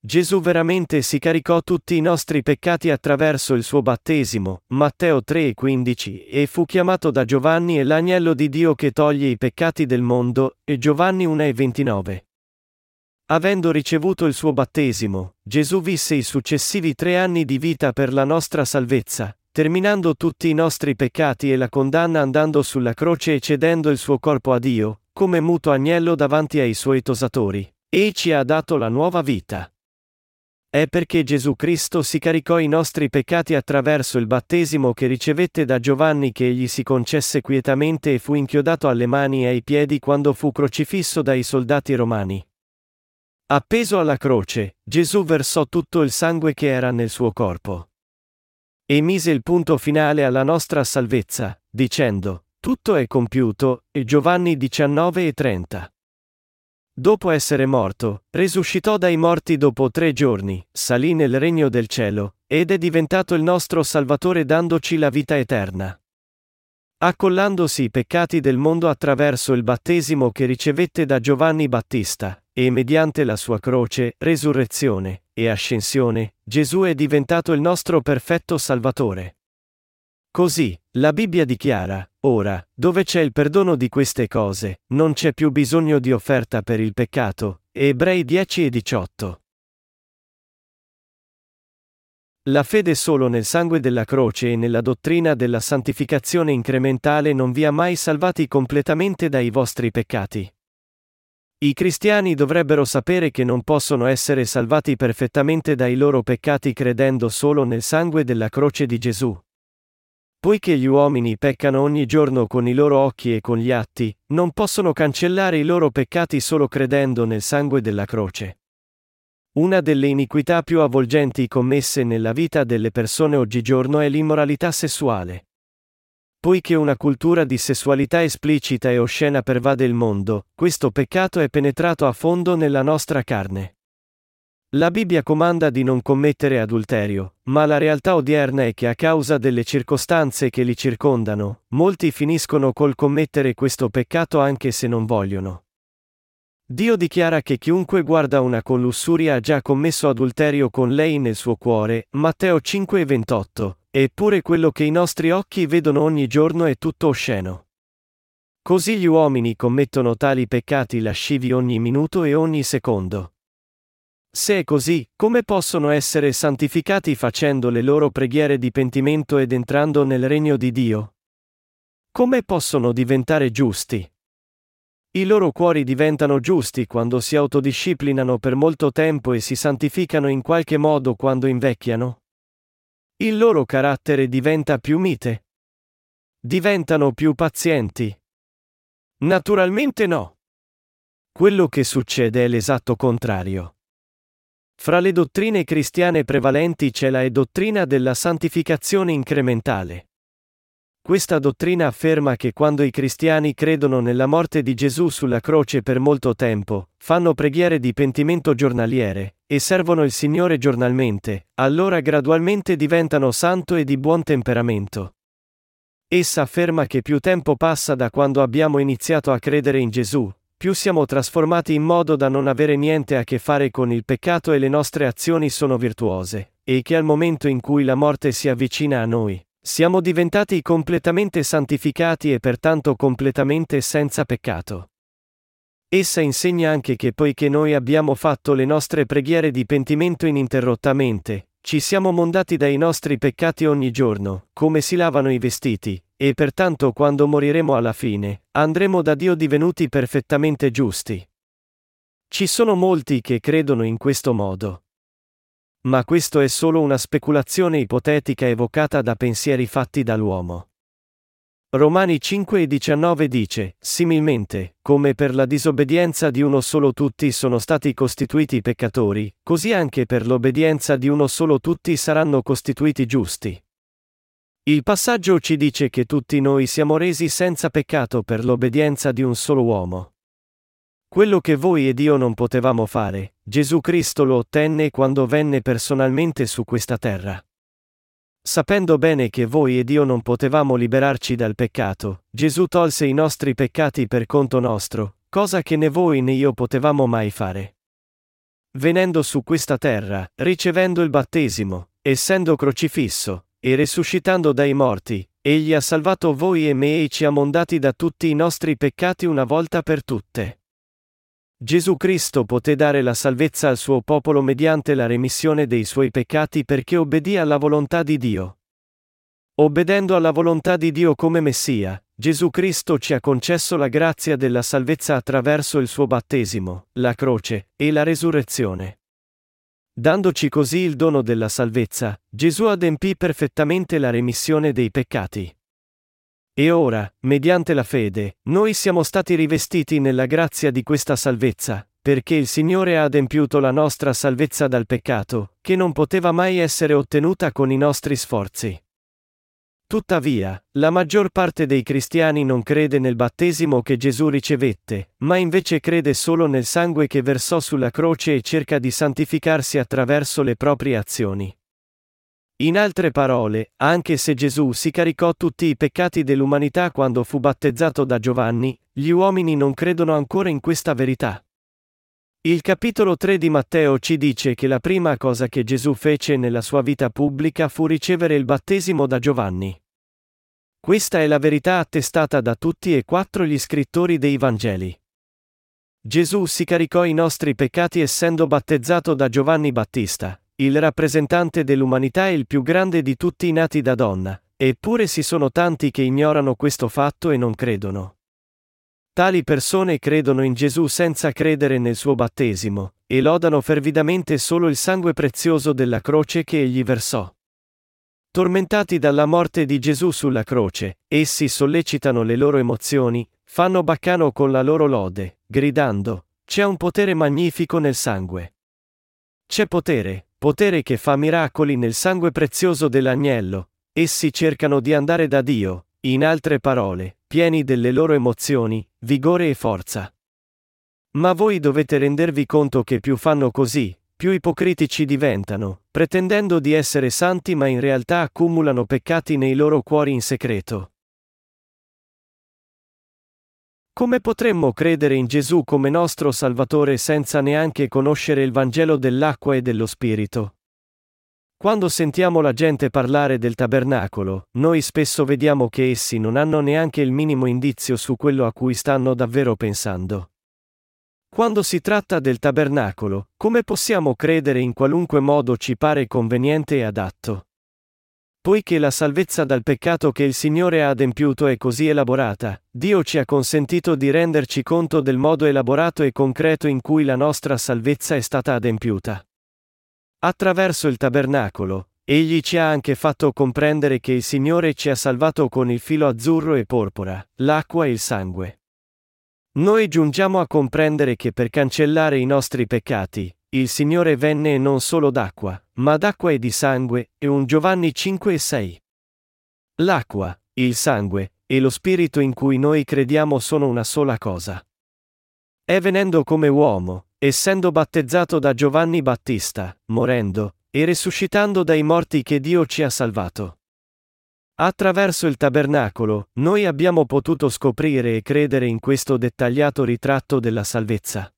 Gesù veramente si caricò tutti i nostri peccati attraverso il suo battesimo, Matteo 3,15, e fu chiamato da Giovanni e l'agnello di Dio che toglie i peccati del mondo, e Giovanni 1,29. Avendo ricevuto il suo battesimo, Gesù visse i successivi tre anni di vita per la nostra salvezza, terminando tutti i nostri peccati e la condanna andando sulla croce e cedendo il suo corpo a Dio, come muto agnello davanti ai suoi tosatori, e ci ha dato la nuova vita. È perché Gesù Cristo si caricò i nostri peccati attraverso il battesimo che ricevette da Giovanni che egli si concesse quietamente e fu inchiodato alle mani e ai piedi quando fu crocifisso dai soldati romani. Appeso alla croce, Gesù versò tutto il sangue che era nel suo corpo. E mise il punto finale alla nostra salvezza, dicendo, tutto è compiuto, e Giovanni 19 e 30. Dopo essere morto, risuscitò dai morti dopo tre giorni, salì nel regno del cielo, ed è diventato il nostro Salvatore dandoci la vita eterna. Accollandosi i peccati del mondo attraverso il battesimo che ricevette da Giovanni Battista, e mediante la sua croce, resurrezione e ascensione, Gesù è diventato il nostro perfetto Salvatore. Così, la Bibbia dichiara, ora, dove c'è il perdono di queste cose, non c'è più bisogno di offerta per il peccato. Ebrei 10 e 18. La fede solo nel sangue della croce e nella dottrina della santificazione incrementale non vi ha mai salvati completamente dai vostri peccati. I cristiani dovrebbero sapere che non possono essere salvati perfettamente dai loro peccati credendo solo nel sangue della croce di Gesù. Poiché gli uomini peccano ogni giorno con i loro occhi e con gli atti, non possono cancellare i loro peccati solo credendo nel sangue della croce. Una delle iniquità più avvolgenti commesse nella vita delle persone oggigiorno è l'immoralità sessuale. Poiché una cultura di sessualità esplicita e oscena pervade il mondo, questo peccato è penetrato a fondo nella nostra carne. La Bibbia comanda di non commettere adulterio, ma la realtà odierna è che a causa delle circostanze che li circondano, molti finiscono col commettere questo peccato anche se non vogliono. Dio dichiara che chiunque guarda una con lussuria ha già commesso adulterio con lei nel suo cuore, Matteo 5:28, eppure quello che i nostri occhi vedono ogni giorno è tutto osceno. Così gli uomini commettono tali peccati lascivi ogni minuto e ogni secondo. Se è così, come possono essere santificati facendo le loro preghiere di pentimento ed entrando nel regno di Dio? Come possono diventare giusti? I loro cuori diventano giusti quando si autodisciplinano per molto tempo e si santificano in qualche modo quando invecchiano? Il loro carattere diventa più mite? Diventano più pazienti? Naturalmente no. Quello che succede è l'esatto contrario. Fra le dottrine cristiane prevalenti c'è la dottrina della santificazione incrementale. Questa dottrina afferma che quando i cristiani credono nella morte di Gesù sulla croce per molto tempo, fanno preghiere di pentimento giornaliere, e servono il Signore giornalmente, allora gradualmente diventano santo e di buon temperamento. Essa afferma che più tempo passa da quando abbiamo iniziato a credere in Gesù, più siamo trasformati in modo da non avere niente a che fare con il peccato e le nostre azioni sono virtuose, e che al momento in cui la morte si avvicina a noi, siamo diventati completamente santificati e pertanto completamente senza peccato. Essa insegna anche che poiché noi abbiamo fatto le nostre preghiere di pentimento ininterrottamente, ci siamo mondati dai nostri peccati ogni giorno, come si lavano i vestiti, e pertanto quando moriremo alla fine, andremo da Dio divenuti perfettamente giusti. Ci sono molti che credono in questo modo. Ma questo è solo una speculazione ipotetica evocata da pensieri fatti dall'uomo. Romani 5 e 19 dice, similmente, come per la disobbedienza di uno solo tutti sono stati costituiti peccatori, così anche per l'obbedienza di uno solo tutti saranno costituiti giusti. Il passaggio ci dice che tutti noi siamo resi senza peccato per l'obbedienza di un solo uomo. Quello che voi ed io non potevamo fare, Gesù Cristo lo ottenne quando venne personalmente su questa terra. Sapendo bene che voi ed io non potevamo liberarci dal peccato, Gesù tolse i nostri peccati per conto nostro, cosa che né voi né io potevamo mai fare. Venendo su questa terra, ricevendo il battesimo, essendo crocifisso, e risuscitando dai morti, egli ha salvato voi e me e ci ha mondati da tutti i nostri peccati una volta per tutte. Gesù Cristo poté dare la salvezza al suo popolo mediante la remissione dei suoi peccati perché obbedì alla volontà di Dio. Obbedendo alla volontà di Dio come Messia, Gesù Cristo ci ha concesso la grazia della salvezza attraverso il suo battesimo, la croce e la resurrezione. Dandoci così il dono della salvezza, Gesù adempì perfettamente la remissione dei peccati. E ora, mediante la fede, noi siamo stati rivestiti nella grazia di questa salvezza, perché il Signore ha adempiuto la nostra salvezza dal peccato, che non poteva mai essere ottenuta con i nostri sforzi. Tuttavia, la maggior parte dei cristiani non crede nel battesimo che Gesù ricevette, ma invece crede solo nel sangue che versò sulla croce e cerca di santificarsi attraverso le proprie azioni. In altre parole, anche se Gesù si caricò tutti i peccati dell'umanità quando fu battezzato da Giovanni, gli uomini non credono ancora in questa verità. Il capitolo 3 di Matteo ci dice che la prima cosa che Gesù fece nella sua vita pubblica fu ricevere il battesimo da Giovanni. Questa è la verità attestata da tutti e quattro gli scrittori dei Vangeli. Gesù si caricò i nostri peccati essendo battezzato da Giovanni Battista, il rappresentante dell'umanità e il più grande di tutti i nati da donna, eppure ci sono tanti che ignorano questo fatto e non credono. Tali persone credono in Gesù senza credere nel suo battesimo, e lodano fervidamente solo il sangue prezioso della croce che egli versò. Tormentati dalla morte di Gesù sulla croce, essi sollecitano le loro emozioni, fanno baccano con la loro lode, gridando, c'è un potere magnifico nel sangue. C'è potere, potere che fa miracoli nel sangue prezioso dell'agnello, essi cercano di andare da Dio, in altre parole, pieni delle loro emozioni, vigore e forza. Ma voi dovete rendervi conto che più fanno così, più ipocritici diventano, pretendendo di essere santi ma in realtà accumulano peccati nei loro cuori in segreto. Come potremmo credere in Gesù come nostro Salvatore senza neanche conoscere il Vangelo dell'acqua e dello Spirito? Quando sentiamo la gente parlare del tabernacolo, noi spesso vediamo che essi non hanno neanche il minimo indizio su quello a cui stanno davvero pensando. Quando si tratta del tabernacolo, come possiamo credere in qualunque modo ci pare conveniente e adatto? Poiché la salvezza dal peccato che il Signore ha adempiuto è così elaborata, Dio ci ha consentito di renderci conto del modo elaborato e concreto in cui la nostra salvezza è stata adempiuta. Attraverso il tabernacolo, Egli ci ha anche fatto comprendere che il Signore ci ha salvato con il filo azzurro e porpora, l'acqua e il sangue. Noi giungiamo a comprendere che per cancellare i nostri peccati, il Signore venne non solo d'acqua, ma d'acqua e di sangue, e un Giovanni 5 e 6. L'acqua, il sangue, e lo spirito in cui noi crediamo sono una sola cosa. È venendo come uomo, essendo battezzato da Giovanni Battista, morendo, e risuscitando dai morti che Dio ci ha salvato. Attraverso il tabernacolo, noi abbiamo potuto scoprire e credere in questo dettagliato ritratto della salvezza.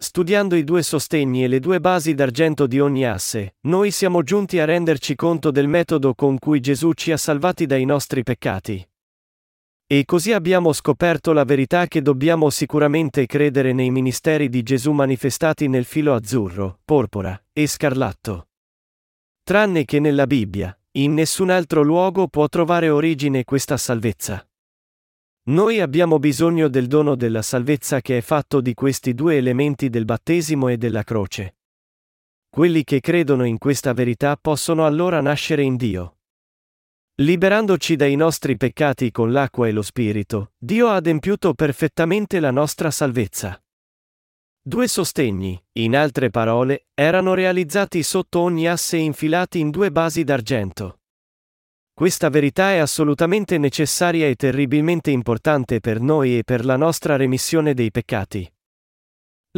Studiando i due sostegni e le due basi d'argento di ogni asse, noi siamo giunti a renderci conto del metodo con cui Gesù ci ha salvati dai nostri peccati. E così abbiamo scoperto la verità che dobbiamo sicuramente credere nei ministeri di Gesù manifestati nel filo azzurro, porpora e scarlatto. Tranne che nella Bibbia, in nessun altro luogo può trovare origine questa salvezza. Noi abbiamo bisogno del dono della salvezza che è fatto di questi due elementi del battesimo e della croce. Quelli che credono in questa verità possono allora nascere in Dio. Liberandoci dai nostri peccati con l'acqua e lo Spirito, Dio ha adempiuto perfettamente la nostra salvezza. Due sostegni, in altre parole, erano realizzati sotto ogni asse infilati in due basi d'argento. Questa verità è assolutamente necessaria e terribilmente importante per noi e per la nostra remissione dei peccati.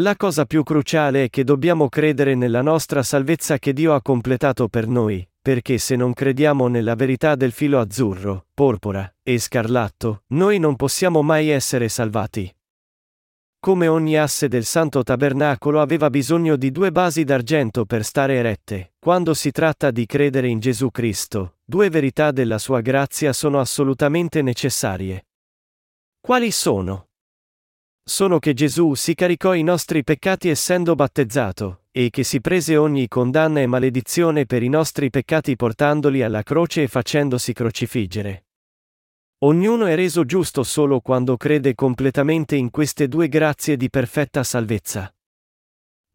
La cosa più cruciale è che dobbiamo credere nella nostra salvezza che Dio ha completato per noi, perché se non crediamo nella verità del filo azzurro, porpora e scarlatto, noi non possiamo mai essere salvati. Come ogni asse del Santo Tabernacolo aveva bisogno di due basi d'argento per stare erette, quando si tratta di credere in Gesù Cristo, due verità della sua grazia sono assolutamente necessarie. Quali sono? Sono che Gesù si caricò i nostri peccati essendo battezzato, e che si prese ogni condanna e maledizione per i nostri peccati portandoli alla croce e facendosi crocifiggere. Ognuno è reso giusto solo quando crede completamente in queste due grazie di perfetta salvezza.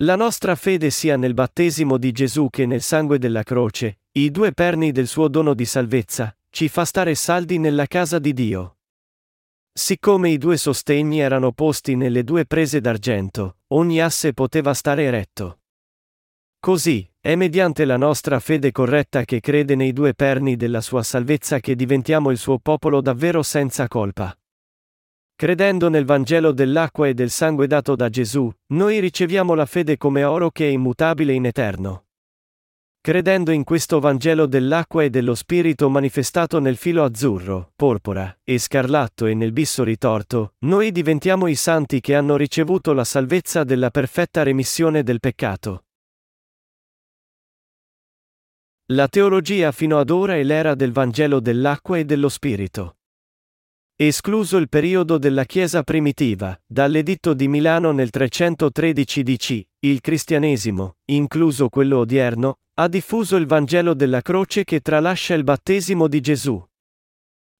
La nostra fede sia nel battesimo di Gesù che nel sangue della croce, i due perni del suo dono di salvezza, ci fa stare saldi nella casa di Dio. Siccome i due sostegni erano posti nelle due prese d'argento, ogni asse poteva stare eretto. Così, è mediante la nostra fede corretta che crede nei due perni della sua salvezza che diventiamo il suo popolo davvero senza colpa. Credendo nel Vangelo dell'acqua e del sangue dato da Gesù, noi riceviamo la fede come oro che è immutabile in eterno. Credendo in questo Vangelo dell'acqua e dello Spirito manifestato nel filo azzurro, porpora e scarlatto e nel bisso ritorto, noi diventiamo i santi che hanno ricevuto la salvezza della perfetta remissione del peccato. La teologia fino ad ora è l'era del Vangelo dell'acqua e dello Spirito. Escluso il periodo della Chiesa primitiva, dall'editto di Milano nel 313 DC, il cristianesimo, incluso quello odierno, ha diffuso il Vangelo della croce che tralascia il battesimo di Gesù.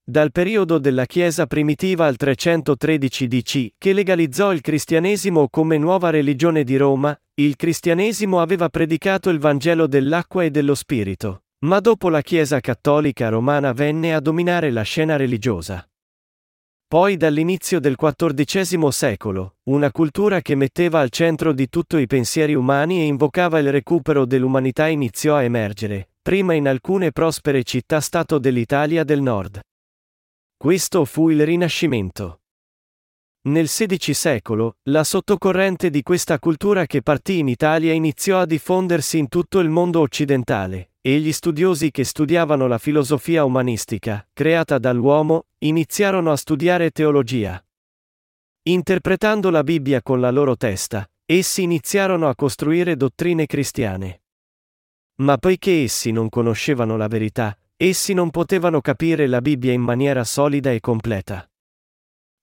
Dal periodo della Chiesa primitiva al 313 DC, che legalizzò il cristianesimo come nuova religione di Roma, il cristianesimo aveva predicato il Vangelo dell'acqua e dello Spirito, ma dopo la Chiesa cattolica romana venne a dominare la scena religiosa. Poi dall'inizio del XIV secolo, una cultura che metteva al centro di tutto i pensieri umani e invocava il recupero dell'umanità iniziò a emergere, prima in alcune prospere città-stato dell'Italia del Nord. Questo fu il Rinascimento. Nel XVI secolo, la sottocorrente di questa cultura che partì in Italia iniziò a diffondersi in tutto il mondo occidentale, e gli studiosi che studiavano la filosofia umanistica, creata dall'uomo, iniziarono a studiare teologia. Interpretando la Bibbia con la loro testa, essi iniziarono a costruire dottrine cristiane. Ma poiché essi non conoscevano la verità, essi non potevano capire la Bibbia in maniera solida e completa.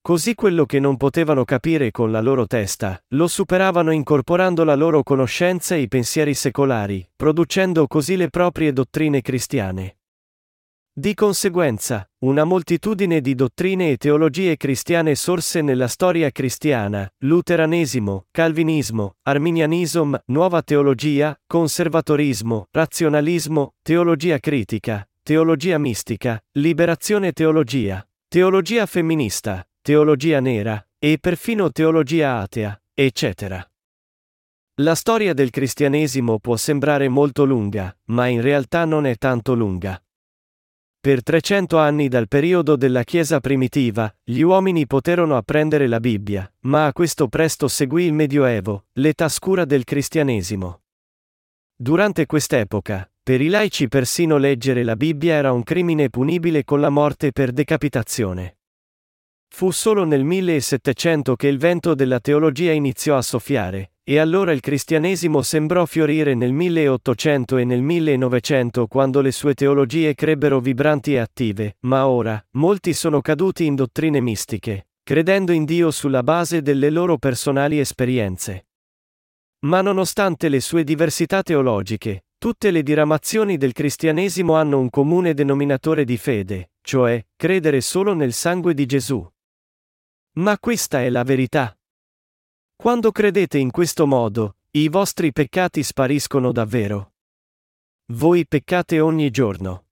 Così quello che non potevano capire con la loro testa, lo superavano incorporando la loro conoscenza e i pensieri secolari, producendo così le proprie dottrine cristiane. Di conseguenza, una moltitudine di dottrine e teologie cristiane sorse nella storia cristiana, luteranesimo, calvinismo, arminianismo, nuova teologia, conservatorismo, razionalismo, teologia critica, teologia mistica, liberazione teologia, teologia femminista, teologia nera, e perfino teologia atea, eccetera. La storia del cristianesimo può sembrare molto lunga, ma in realtà non è tanto lunga. Per 300 anni dal periodo della Chiesa primitiva, gli uomini poterono apprendere la Bibbia, ma a questo presto seguì il Medioevo, l'età scura del cristianesimo. Durante quest'epoca, per i laici persino leggere la Bibbia era un crimine punibile con la morte per decapitazione. Fu solo nel 1700 che il vento della teologia iniziò a soffiare, e allora il cristianesimo sembrò fiorire nel 1800 e nel 1900 quando le sue teologie crebbero vibranti e attive, ma ora, molti sono caduti in dottrine mistiche, credendo in Dio sulla base delle loro personali esperienze. Ma nonostante le sue diversità teologiche, tutte le diramazioni del cristianesimo hanno un comune denominatore di fede, cioè, credere solo nel sangue di Gesù. Ma questa è la verità. Quando credete in questo modo, i vostri peccati spariscono davvero. Voi peccate ogni giorno.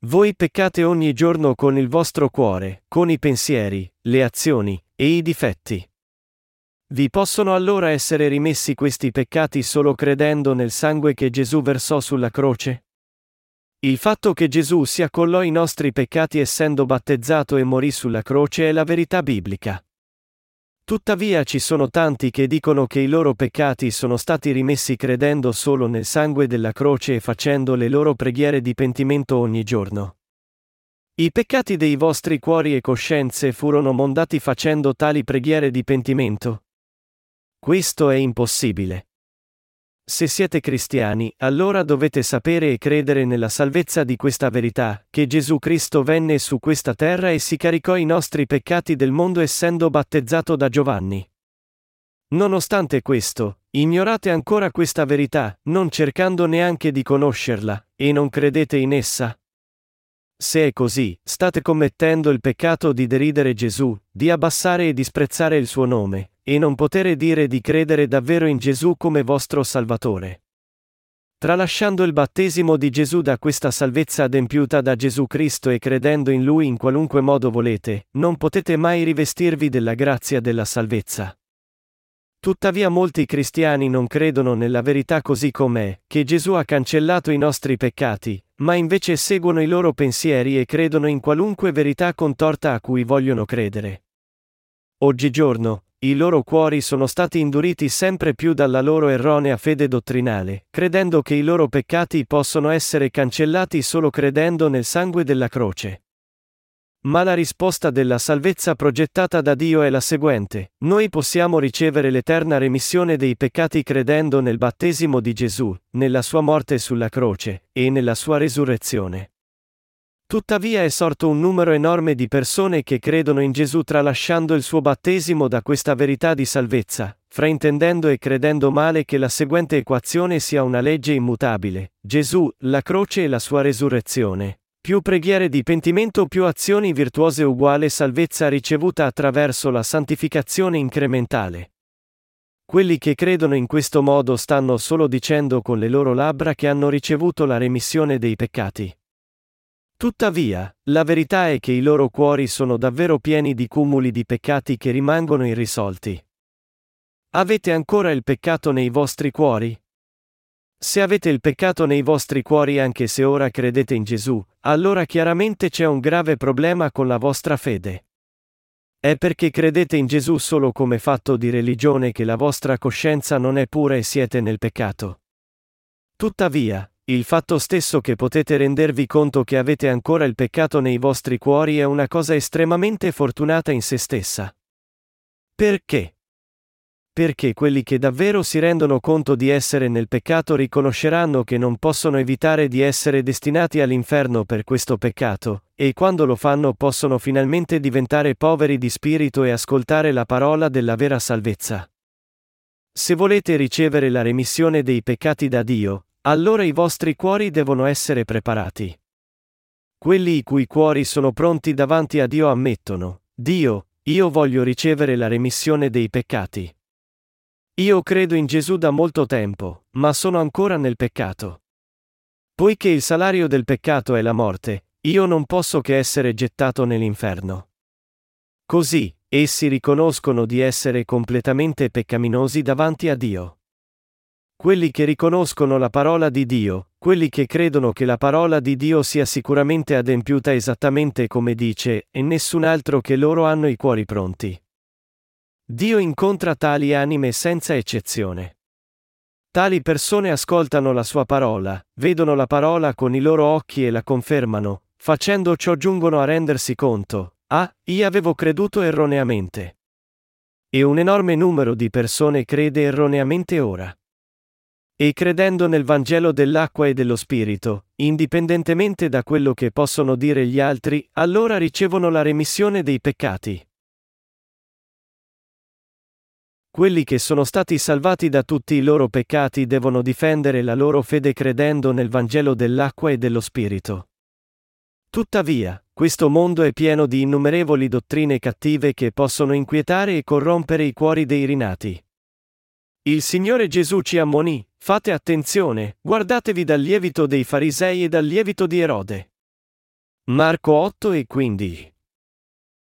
Voi peccate ogni giorno con il vostro cuore, con i pensieri, le azioni e i difetti. Vi possono allora essere rimessi questi peccati solo credendo nel sangue che Gesù versò sulla croce? Il fatto che Gesù si accollò i nostri peccati essendo battezzato e morì sulla croce è la verità biblica. Tuttavia ci sono tanti che dicono che i loro peccati sono stati rimessi credendo solo nel sangue della croce e facendo le loro preghiere di pentimento ogni giorno. I peccati dei vostri cuori e coscienze furono mondati facendo tali preghiere di pentimento? Questo è impossibile. Se siete cristiani, allora dovete sapere e credere nella salvezza di questa verità, che Gesù Cristo venne su questa terra e si caricò i nostri peccati del mondo essendo battezzato da Giovanni. Nonostante questo, ignorate ancora questa verità, non cercando neanche di conoscerla, e non credete in essa? Se è così, state commettendo il peccato di deridere Gesù, di abbassare e disprezzare il suo nome, e non potere dire di credere davvero in Gesù come vostro Salvatore. Tralasciando il battesimo di Gesù da questa salvezza adempiuta da Gesù Cristo e credendo in Lui in qualunque modo volete, non potete mai rivestirvi della grazia della salvezza. Tuttavia molti cristiani non credono nella verità così com'è, che Gesù ha cancellato i nostri peccati, ma invece seguono i loro pensieri e credono in qualunque verità contorta a cui vogliono credere. Oggigiorno, i loro cuori sono stati induriti sempre più dalla loro erronea fede dottrinale, credendo che i loro peccati possono essere cancellati solo credendo nel sangue della croce. Ma la risposta della salvezza progettata da Dio è la seguente, noi possiamo ricevere l'eterna remissione dei peccati credendo nel battesimo di Gesù, nella sua morte sulla croce, e nella sua resurrezione. Tuttavia è sorto un numero enorme di persone che credono in Gesù tralasciando il suo battesimo da questa verità di salvezza, fraintendendo e credendo male che la seguente equazione sia una legge immutabile, Gesù, la croce e la sua resurrezione. Più preghiere di pentimento più azioni virtuose uguale salvezza ricevuta attraverso la santificazione incrementale. Quelli che credono in questo modo stanno solo dicendo con le loro labbra che hanno ricevuto la remissione dei peccati. Tuttavia, la verità è che i loro cuori sono davvero pieni di cumuli di peccati che rimangono irrisolti. Avete ancora il peccato nei vostri cuori? Se avete il peccato nei vostri cuori anche se ora credete in Gesù, allora chiaramente c'è un grave problema con la vostra fede. È perché credete in Gesù solo come fatto di religione che la vostra coscienza non è pura e siete nel peccato. Tuttavia, il fatto stesso che potete rendervi conto che avete ancora il peccato nei vostri cuori è una cosa estremamente fortunata in se stessa. Perché? Perché quelli che davvero si rendono conto di essere nel peccato riconosceranno che non possono evitare di essere destinati all'inferno per questo peccato, e quando lo fanno possono finalmente diventare poveri di spirito e ascoltare la parola della vera salvezza. Se volete ricevere la remissione dei peccati da Dio, allora i vostri cuori devono essere preparati. Quelli i cui cuori sono pronti davanti a Dio ammettono, Dio, io voglio ricevere la remissione dei peccati. Io credo in Gesù da molto tempo, ma sono ancora nel peccato. Poiché il salario del peccato è la morte, io non posso che essere gettato nell'inferno. Così, essi riconoscono di essere completamente peccaminosi davanti a Dio. Quelli che riconoscono la parola di Dio, quelli che credono che la parola di Dio sia sicuramente adempiuta esattamente come dice, e nessun altro che loro hanno i cuori pronti. Dio incontra tali anime senza eccezione. Tali persone ascoltano la sua parola, vedono la parola con i loro occhi e la confermano, facendo ciò giungono a rendersi conto, ah, io avevo creduto erroneamente. E un enorme numero di persone crede erroneamente ora. E credendo nel Vangelo dell'acqua e dello Spirito, indipendentemente da quello che possono dire gli altri, allora ricevono la remissione dei peccati. Quelli che sono stati salvati da tutti i loro peccati devono difendere la loro fede credendo nel Vangelo dell'acqua e dello Spirito. Tuttavia, questo mondo è pieno di innumerevoli dottrine cattive che possono inquietare e corrompere i cuori dei rinati. Il Signore Gesù ci ammonì, Fate attenzione, guardatevi dal lievito dei farisei e dal lievito di Erode. Marco 8 e 15.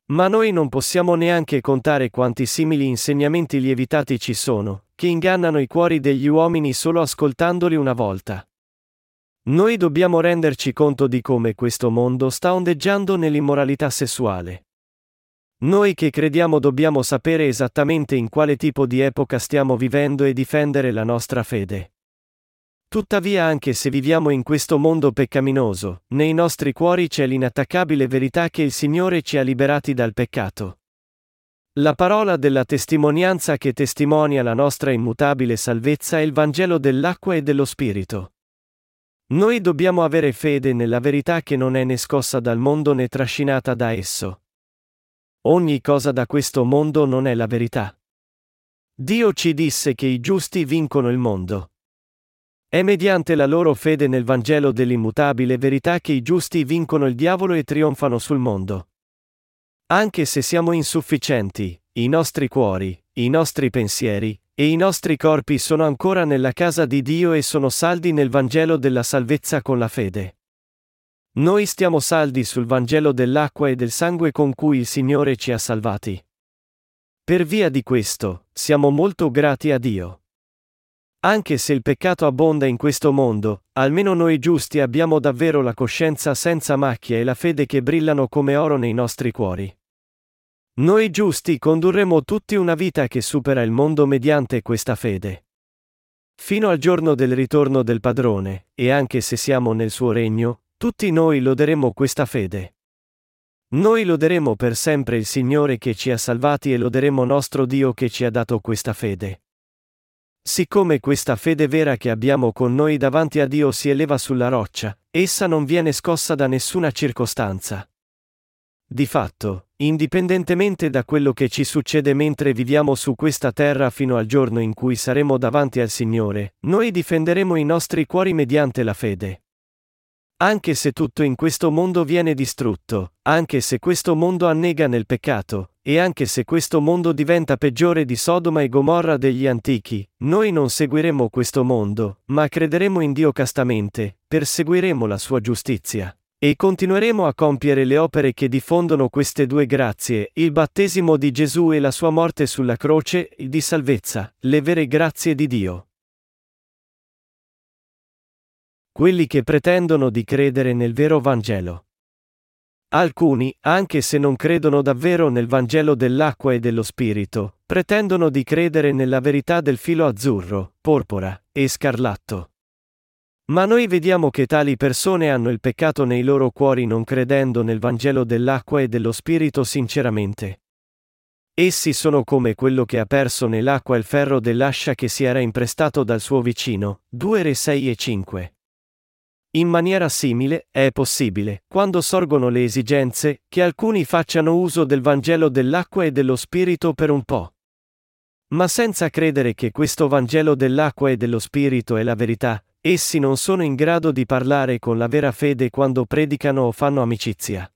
Ma noi non possiamo neanche contare quanti simili insegnamenti lievitati ci sono, che ingannano i cuori degli uomini solo ascoltandoli una volta. Noi dobbiamo renderci conto di come questo mondo sta ondeggiando nell'immoralità sessuale. Noi che crediamo dobbiamo sapere esattamente in quale tipo di epoca stiamo vivendo e difendere la nostra fede. Tuttavia anche se viviamo in questo mondo peccaminoso, nei nostri cuori c'è l'inattaccabile verità che il Signore ci ha liberati dal peccato. La parola della testimonianza che testimonia la nostra immutabile salvezza è il Vangelo dell'acqua e dello Spirito. Noi dobbiamo avere fede nella verità che non è né scossa dal mondo né trascinata da esso. Ogni cosa da questo mondo non è la verità. Dio ci disse che i giusti vincono il mondo. È mediante la loro fede nel Vangelo dell'immutabile verità che i giusti vincono il diavolo e trionfano sul mondo. Anche se siamo insufficienti, i nostri cuori, i nostri pensieri, e i nostri corpi sono ancora nella casa di Dio e sono saldi nel Vangelo della salvezza con la fede. Noi stiamo saldi sul Vangelo dell'acqua e del sangue con cui il Signore ci ha salvati. Per via di questo, siamo molto grati a Dio. Anche se il peccato abbonda in questo mondo, almeno noi giusti abbiamo davvero la coscienza senza macchia e la fede che brillano come oro nei nostri cuori. Noi giusti condurremo tutti una vita che supera il mondo mediante questa fede. Fino al giorno del ritorno del padrone, e anche se siamo nel suo regno, tutti noi loderemo questa fede. Noi loderemo per sempre il Signore che ci ha salvati e loderemo nostro Dio che ci ha dato questa fede. Siccome questa fede vera che abbiamo con noi davanti a Dio si eleva sulla roccia, essa non viene scossa da nessuna circostanza. Di fatto, indipendentemente da quello che ci succede mentre viviamo su questa terra fino al giorno in cui saremo davanti al Signore, noi difenderemo i nostri cuori mediante la fede. Anche se tutto in questo mondo viene distrutto, anche se questo mondo annega nel peccato, e anche se questo mondo diventa peggiore di Sodoma e Gomorra degli antichi, noi non seguiremo questo mondo, ma crederemo in Dio castamente, perseguiremo la sua giustizia. E continueremo a compiere le opere che diffondono queste due grazie, il battesimo di Gesù e la sua morte sulla croce, di salvezza, le vere grazie di Dio. Quelli che pretendono di credere nel vero Vangelo. Alcuni, anche se non credono davvero nel Vangelo dell'acqua e dello Spirito, pretendono di credere nella verità del filo azzurro, porpora e scarlatto. Ma noi vediamo che tali persone hanno il peccato nei loro cuori non credendo nel Vangelo dell'acqua e dello Spirito sinceramente. Essi sono come quello che ha perso nell'acqua il ferro dell'ascia che si era imprestato dal suo vicino, 2 Re 6 e 5. In maniera simile, è possibile, quando sorgono le esigenze, che alcuni facciano uso del Vangelo dell'acqua e dello Spirito per un po'. Ma senza credere che questo Vangelo dell'acqua e dello Spirito è la verità, Essi non sono in grado di parlare con la vera fede quando predicano o fanno amicizia.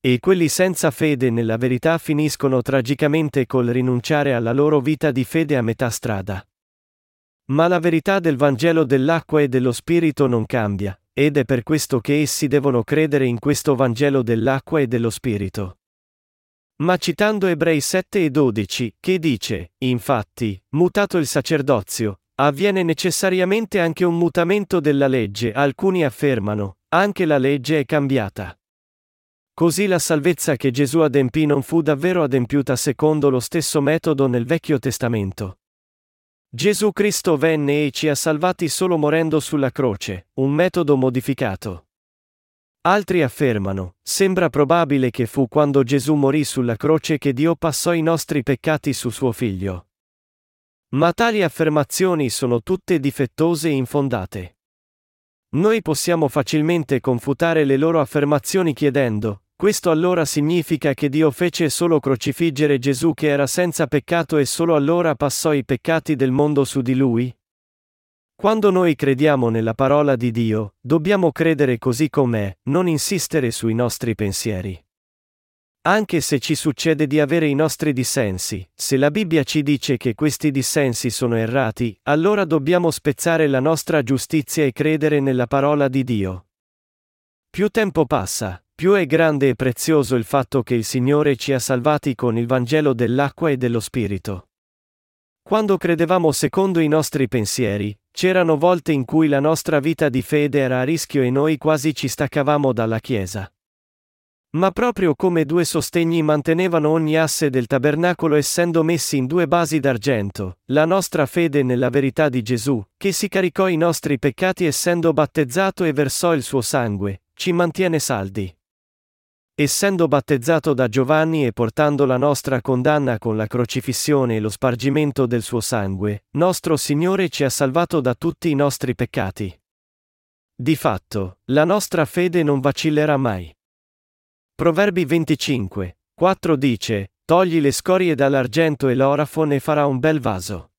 E quelli senza fede nella verità finiscono tragicamente col rinunciare alla loro vita di fede a metà strada. Ma la verità del Vangelo dell'acqua e dello Spirito non cambia, ed è per questo che essi devono credere in questo Vangelo dell'acqua e dello Spirito. Ma citando Ebrei 7 e 12, che dice, infatti, mutato il sacerdozio, Avviene necessariamente anche un mutamento della legge, alcuni affermano, anche la legge è cambiata. Così la salvezza che Gesù adempì non fu davvero adempiuta secondo lo stesso metodo nel Vecchio Testamento. Gesù Cristo venne e ci ha salvati solo morendo sulla croce, un metodo modificato. Altri affermano, sembra probabile che fu quando Gesù morì sulla croce che Dio passò i nostri peccati su suo figlio. Ma tali affermazioni sono tutte difettose e infondate. Noi possiamo facilmente confutare le loro affermazioni chiedendo, questo allora significa che Dio fece solo crocifiggere Gesù che era senza peccato e solo allora passò i peccati del mondo su di lui? Quando noi crediamo nella parola di Dio, dobbiamo credere così com'è, non insistere sui nostri pensieri. Anche se ci succede di avere i nostri dissensi, se la Bibbia ci dice che questi dissensi sono errati, allora dobbiamo spezzare la nostra giustizia e credere nella parola di Dio. Più tempo passa, più è grande e prezioso il fatto che il Signore ci ha salvati con il Vangelo dell'acqua e dello Spirito. Quando credevamo secondo i nostri pensieri, c'erano volte in cui la nostra vita di fede era a rischio e noi quasi ci staccavamo dalla Chiesa. Ma proprio come due sostegni mantenevano ogni asse del tabernacolo essendo messi in due basi d'argento, la nostra fede nella verità di Gesù, che si caricò i nostri peccati essendo battezzato e versò il suo sangue, ci mantiene saldi. Essendo battezzato da Giovanni e portando la nostra condanna con la crocifissione e lo spargimento del suo sangue, nostro Signore ci ha salvato da tutti i nostri peccati. Di fatto, la nostra fede non vacillerà mai. Proverbi 25, 4 dice, Togli le scorie dall'argento e l'orafo ne farà un bel vaso.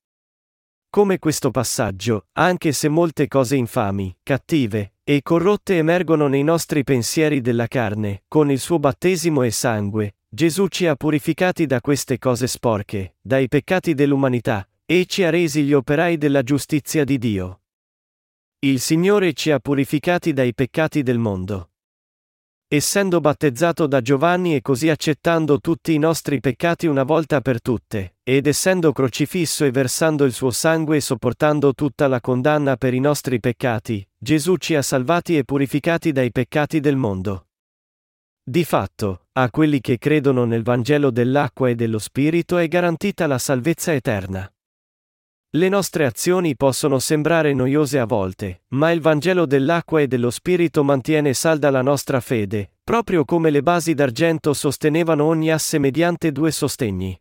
Come questo passaggio, anche se molte cose infami, cattive e corrotte emergono nei nostri pensieri della carne, con il suo battesimo e sangue, Gesù ci ha purificati da queste cose sporche, dai peccati dell'umanità, e ci ha resi gli operai della giustizia di Dio. Il Signore ci ha purificati dai peccati del mondo. Essendo battezzato da Giovanni e così accettando tutti i nostri peccati una volta per tutte, ed essendo crocifisso e versando il suo sangue e sopportando tutta la condanna per i nostri peccati, Gesù ci ha salvati e purificati dai peccati del mondo. Di fatto, a quelli che credono nel Vangelo dell'acqua e dello Spirito è garantita la salvezza eterna. Le nostre azioni possono sembrare noiose a volte, ma il Vangelo dell'acqua e dello Spirito mantiene salda la nostra fede, proprio come le basi d'argento sostenevano ogni asse mediante due sostegni.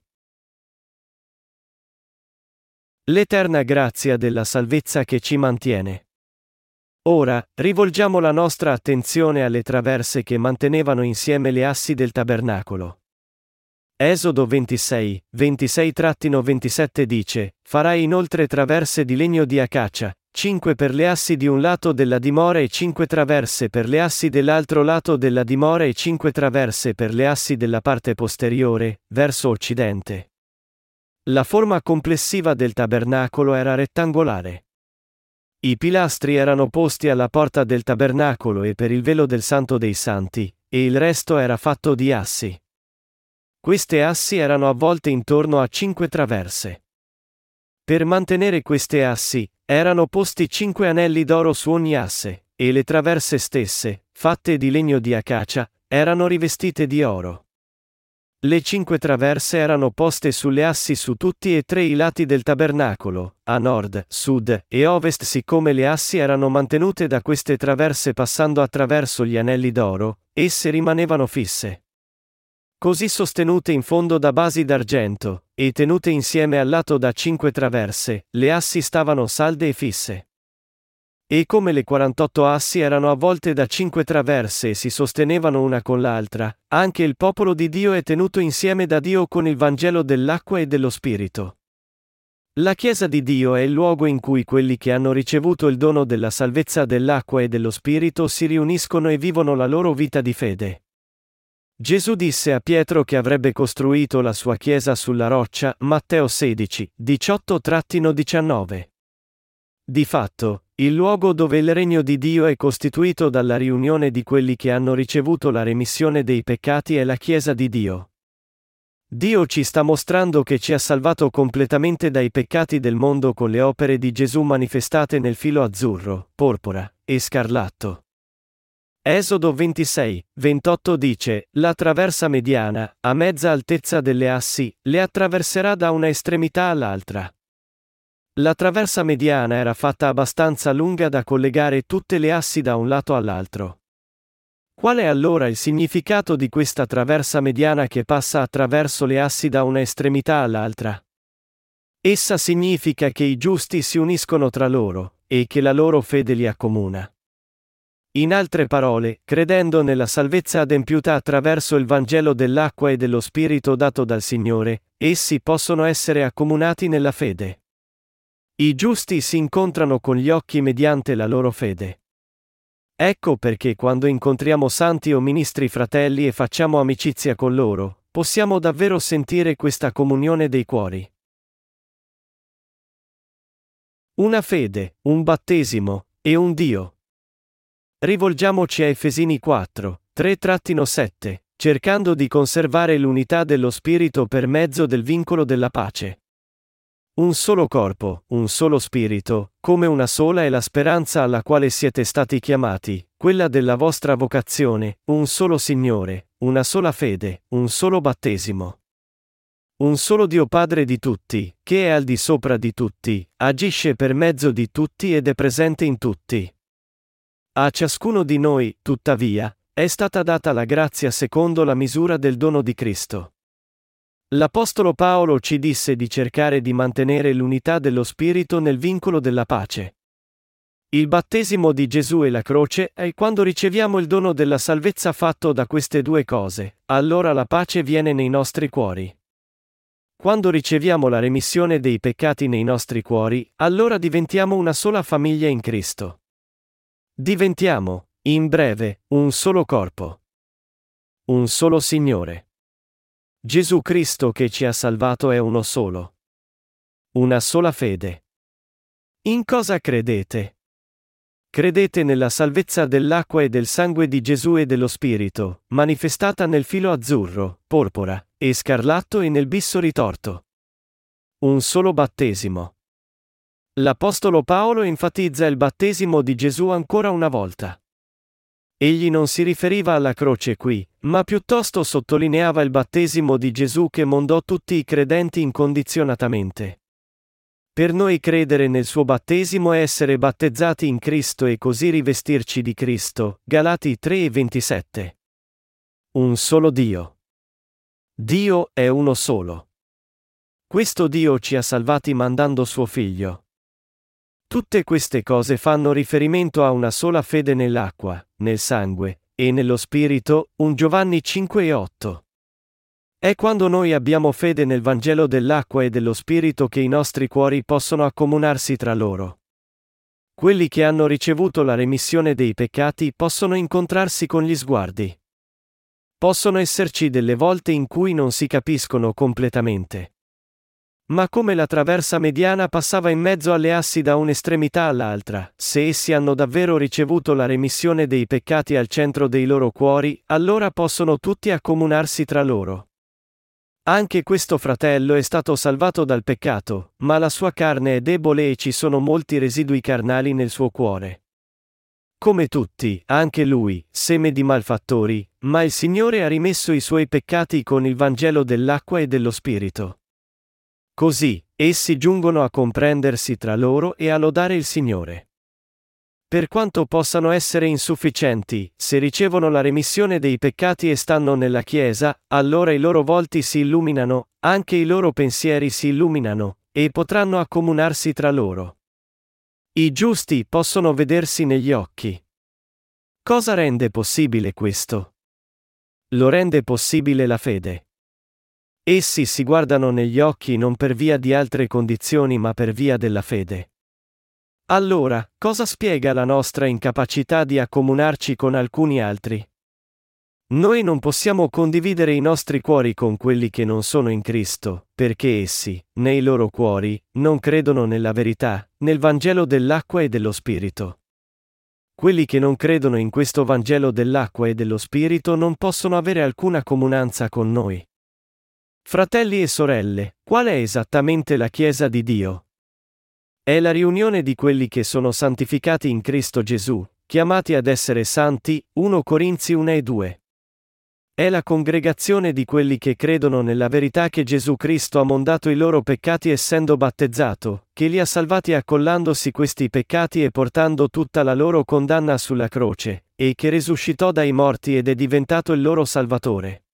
L'eterna grazia della salvezza che ci mantiene. Ora, rivolgiamo la nostra attenzione alle traverse che mantenevano insieme le assi del tabernacolo. Esodo 26, 26-27 dice, Farai inoltre traverse di legno di acacia, 5 per le assi di un lato della dimora e 5 traverse per le assi dell'altro lato della dimora e 5 traverse per le assi della parte posteriore, verso occidente. La forma complessiva del tabernacolo era rettangolare. I pilastri erano posti alla porta del tabernacolo e per il velo del Santo dei Santi, e il resto era fatto di assi. Queste assi erano avvolte intorno a cinque traverse. Per mantenere queste assi, erano posti cinque anelli d'oro su ogni asse, e le traverse stesse, fatte di legno di acacia, erano rivestite di oro. Le cinque traverse erano poste sulle assi su tutti e tre i lati del tabernacolo, a nord, sud e ovest siccome le assi erano mantenute da queste traverse passando attraverso gli anelli d'oro, esse rimanevano fisse. Così sostenute in fondo da basi d'argento, e tenute insieme al lato da cinque traverse, le assi stavano salde e fisse. E come le 48 assi erano avvolte da cinque traverse e si sostenevano una con l'altra, anche il popolo di Dio è tenuto insieme da Dio con il Vangelo dell'acqua e dello Spirito. La Chiesa di Dio è il luogo in cui quelli che hanno ricevuto il dono della salvezza dell'acqua e dello Spirito si riuniscono e vivono la loro vita di fede. Gesù disse a Pietro che avrebbe costruito la sua chiesa sulla roccia, Matteo 16, 18-19. Di fatto, il luogo dove il regno di Dio è costituito dalla riunione di quelli che hanno ricevuto la remissione dei peccati è la Chiesa di Dio. Dio ci sta mostrando che ci ha salvato completamente dai peccati del mondo con le opere di Gesù manifestate nel filo azzurro, porpora e scarlatto. Esodo 26, 28 dice, La traversa mediana, a mezza altezza delle assi, le attraverserà da una estremità all'altra. La traversa mediana era fatta abbastanza lunga da collegare tutte le assi da un lato all'altro. Qual è allora il significato di questa traversa mediana che passa attraverso le assi da una estremità all'altra? Essa significa che i giusti si uniscono tra loro, e che la loro fede li accomuna. In altre parole, credendo nella salvezza adempiuta attraverso il Vangelo dell'acqua e dello Spirito dato dal Signore, essi possono essere accomunati nella fede. I giusti si incontrano con gli occhi mediante la loro fede. Ecco perché quando incontriamo santi o ministri fratelli e facciamo amicizia con loro, possiamo davvero sentire questa comunione dei cuori. Una fede, un battesimo, e un Dio. Rivolgiamoci a Efesini 4, 3-7, cercando di conservare l'unità dello Spirito per mezzo del vincolo della pace. Un solo corpo, un solo spirito, come una sola è la speranza alla quale siete stati chiamati, quella della vostra vocazione, un solo Signore, una sola fede, un solo battesimo. Un solo Dio Padre di tutti, che è al di sopra di tutti, agisce per mezzo di tutti ed è presente in tutti. A ciascuno di noi, tuttavia, è stata data la grazia secondo la misura del dono di Cristo. L'Apostolo Paolo ci disse di cercare di mantenere l'unità dello Spirito nel vincolo della pace. Il battesimo di Gesù e la croce è quando riceviamo il dono della salvezza fatto da queste due cose, allora la pace viene nei nostri cuori. Quando riceviamo la remissione dei peccati nei nostri cuori, allora diventiamo una sola famiglia in Cristo. Diventiamo, in breve, un solo corpo. Un solo Signore. Gesù Cristo che ci ha salvato è uno solo. Una sola fede. In cosa credete? Credete nella salvezza dell'acqua e del sangue di Gesù e dello Spirito, manifestata nel filo azzurro, porpora, e scarlatto e nel bisso ritorto. Un solo battesimo. L'Apostolo Paolo enfatizza il battesimo di Gesù ancora una volta. Egli non si riferiva alla croce qui, ma piuttosto sottolineava il battesimo di Gesù che mondò tutti i credenti incondizionatamente. Per noi credere nel suo battesimo è essere battezzati in Cristo e così rivestirci di Cristo. Galati 3 e 27. Un solo Dio. Dio è uno solo. Questo Dio ci ha salvati mandando suo Figlio. Tutte queste cose fanno riferimento a una sola fede nell'acqua, nel sangue, e nello Spirito, 1 Giovanni 5 e 8. È quando noi abbiamo fede nel Vangelo dell'acqua e dello Spirito che i nostri cuori possono accomunarsi tra loro. Quelli che hanno ricevuto la remissione dei peccati possono incontrarsi con gli sguardi. Possono esserci delle volte in cui non si capiscono completamente. Ma come la traversa mediana passava in mezzo alle assi da un'estremità all'altra, se essi hanno davvero ricevuto la remissione dei peccati al centro dei loro cuori, allora possono tutti accomunarsi tra loro. Anche questo fratello è stato salvato dal peccato, ma la sua carne è debole e ci sono molti residui carnali nel suo cuore. Come tutti, anche lui, seme di malfattori, ma il Signore ha rimesso i suoi peccati con il Vangelo dell'acqua e dello Spirito. Così, essi giungono a comprendersi tra loro e a lodare il Signore. Per quanto possano essere insufficienti, se ricevono la remissione dei peccati e stanno nella Chiesa, allora i loro volti si illuminano, anche i loro pensieri si illuminano, e potranno accomunarsi tra loro. I giusti possono vedersi negli occhi. Cosa rende possibile questo? Lo rende possibile la fede. Essi si guardano negli occhi non per via di altre condizioni ma per via della fede. Allora, cosa spiega la nostra incapacità di accomunarci con alcuni altri? Noi non possiamo condividere i nostri cuori con quelli che non sono in Cristo, perché essi, nei loro cuori, non credono nella verità, nel Vangelo dell'acqua e dello Spirito. Quelli che non credono in questo Vangelo dell'acqua e dello Spirito non possono avere alcuna comunanza con noi. Fratelli e sorelle, qual è esattamente la Chiesa di Dio? È la riunione di quelli che sono santificati in Cristo Gesù, chiamati ad essere santi, 1 Corinzi 1 e 2. È la congregazione di quelli che credono nella verità che Gesù Cristo ha mondato i loro peccati essendo battezzato, che li ha salvati accollandosi questi peccati e portando tutta la loro condanna sulla croce, e che risuscitò dai morti ed è diventato il loro Salvatore.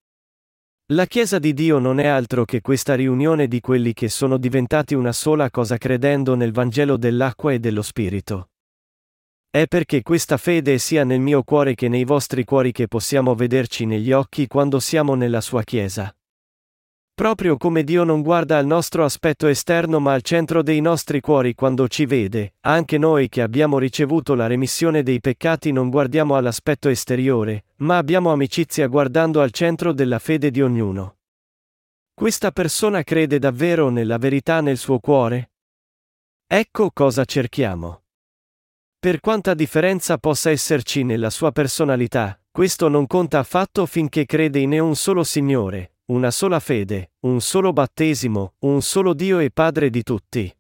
La Chiesa di Dio non è altro che questa riunione di quelli che sono diventati una sola cosa credendo nel Vangelo dell'acqua e dello Spirito. È perché questa fede sia nel mio cuore che nei vostri cuori che possiamo vederci negli occhi quando siamo nella sua Chiesa. Proprio come Dio non guarda al nostro aspetto esterno ma al centro dei nostri cuori quando ci vede, anche noi che abbiamo ricevuto la remissione dei peccati non guardiamo all'aspetto esteriore, ma abbiamo amicizia guardando al centro della fede di ognuno. Questa persona crede davvero nella verità nel suo cuore? Ecco cosa cerchiamo. Per quanta differenza possa esserci nella sua personalità, questo non conta affatto finché crede in un solo Signore, una sola fede, un solo battesimo, un solo Dio e Padre di tutti.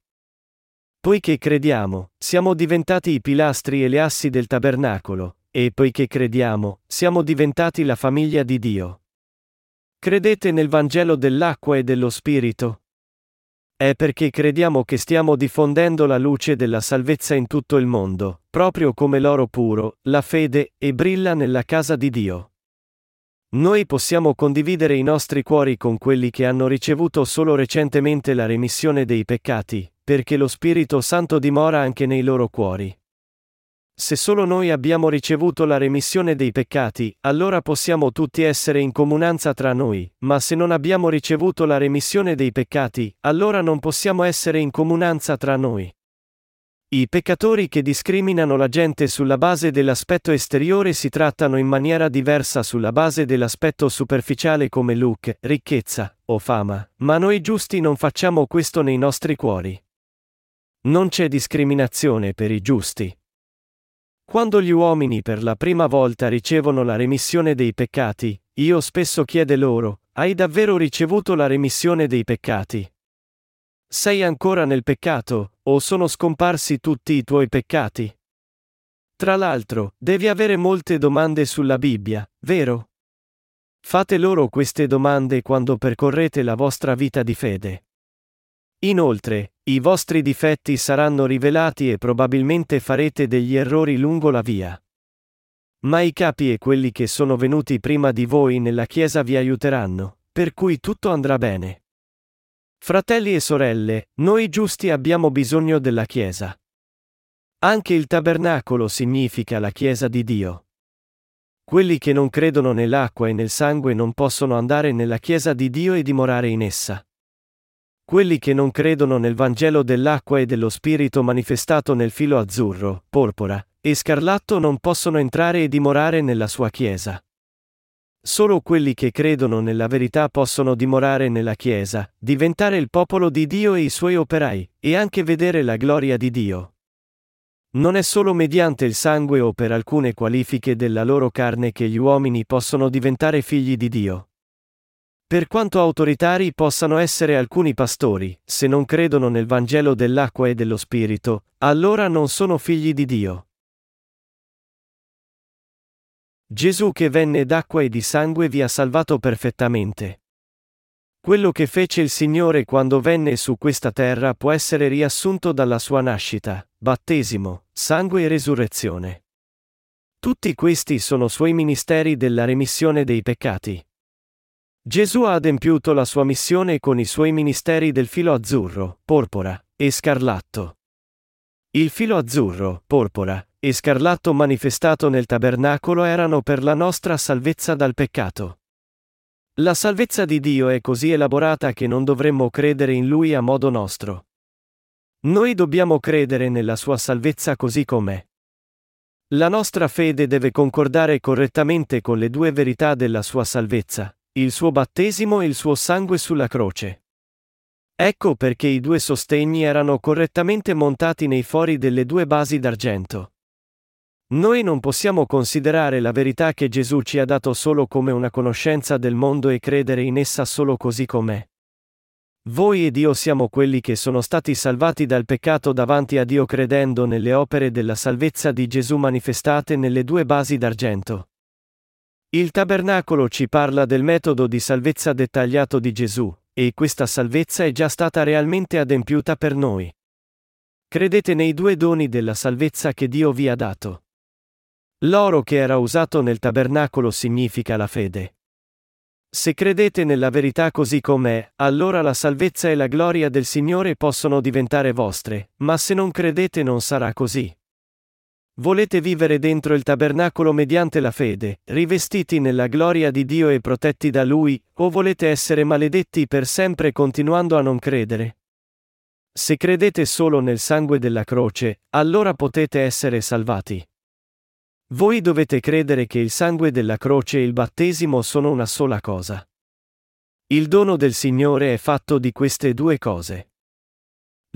Poiché crediamo, siamo diventati i pilastri e le assi del tabernacolo, e poiché crediamo, siamo diventati la famiglia di Dio. Credete nel Vangelo dell'acqua e dello Spirito? È perché crediamo che stiamo diffondendo la luce della salvezza in tutto il mondo, proprio come l'oro puro, la fede, e brilla nella casa di Dio. Noi possiamo condividere i nostri cuori con quelli che hanno ricevuto solo recentemente la remissione dei peccati, perché lo Spirito Santo dimora anche nei loro cuori. Se solo noi abbiamo ricevuto la remissione dei peccati, allora possiamo tutti essere in comunanza tra noi, ma se non abbiamo ricevuto la remissione dei peccati, allora non possiamo essere in comunanza tra noi. I peccatori che discriminano la gente sulla base dell'aspetto esteriore si trattano in maniera diversa sulla base dell'aspetto superficiale come look, ricchezza o fama, ma noi giusti non facciamo questo nei nostri cuori. Non c'è discriminazione per i giusti. Quando gli uomini per la prima volta ricevono la remissione dei peccati, io spesso chiedo loro, hai davvero ricevuto la remissione dei peccati? Sei ancora nel peccato, o sono scomparsi tutti i tuoi peccati? Tra l'altro, devi avere molte domande sulla Bibbia, vero? Fate loro queste domande quando percorrete la vostra vita di fede. Inoltre, i vostri difetti saranno rivelati e probabilmente farete degli errori lungo la via. Ma i capi e quelli che sono venuti prima di voi nella Chiesa vi aiuteranno, per cui tutto andrà bene. Fratelli e sorelle, noi giusti abbiamo bisogno della Chiesa. Anche il tabernacolo significa la Chiesa di Dio. Quelli che non credono nell'acqua e nel sangue non possono andare nella Chiesa di Dio e dimorare in essa. Quelli che non credono nel Vangelo dell'acqua e dello Spirito manifestato nel filo azzurro, porpora e scarlatto non possono entrare e dimorare nella sua Chiesa. Solo quelli che credono nella verità possono dimorare nella Chiesa, diventare il popolo di Dio e i suoi operai, e anche vedere la gloria di Dio. Non è solo mediante il sangue o per alcune qualifiche della loro carne che gli uomini possono diventare figli di Dio. Per quanto autoritari possano essere alcuni pastori, se non credono nel Vangelo dell'acqua e dello Spirito, allora non sono figli di Dio. Gesù che venne d'acqua e di sangue vi ha salvato perfettamente. Quello che fece il Signore quando venne su questa terra può essere riassunto dalla sua nascita, battesimo, sangue e resurrezione. Tutti questi sono suoi ministeri della remissione dei peccati. Gesù ha adempiuto la sua missione con i suoi ministeri del filo azzurro, porpora e scarlatto. Il filo azzurro, porpora e scarlatto manifestato nel tabernacolo erano per la nostra salvezza dal peccato. La salvezza di Dio è così elaborata che non dovremmo credere in Lui a modo nostro. Noi dobbiamo credere nella sua salvezza così com'è. La nostra fede deve concordare correttamente con le due verità della sua salvezza, il suo battesimo e il suo sangue sulla croce. Ecco perché i due sostegni erano correttamente montati nei fori delle due basi d'argento. Noi non possiamo considerare la verità che Gesù ci ha dato solo come una conoscenza del mondo e credere in essa solo così com'è. Voi ed io siamo quelli che sono stati salvati dal peccato davanti a Dio credendo nelle opere della salvezza di Gesù manifestate nelle due basi d'argento. Il tabernacolo ci parla del metodo di salvezza dettagliato di Gesù, e questa salvezza è già stata realmente adempiuta per noi. Credete nei due doni della salvezza che Dio vi ha dato. L'oro che era usato nel tabernacolo significa la fede. Se credete nella verità così com'è, allora la salvezza e la gloria del Signore possono diventare vostre, ma se non credete non sarà così. Volete vivere dentro il tabernacolo mediante la fede, rivestiti nella gloria di Dio e protetti da Lui, o volete essere maledetti per sempre continuando a non credere? Se credete solo nel sangue della croce, allora potete essere salvati. Voi dovete credere che il sangue della croce e il battesimo sono una sola cosa. Il dono del Signore è fatto di queste due cose.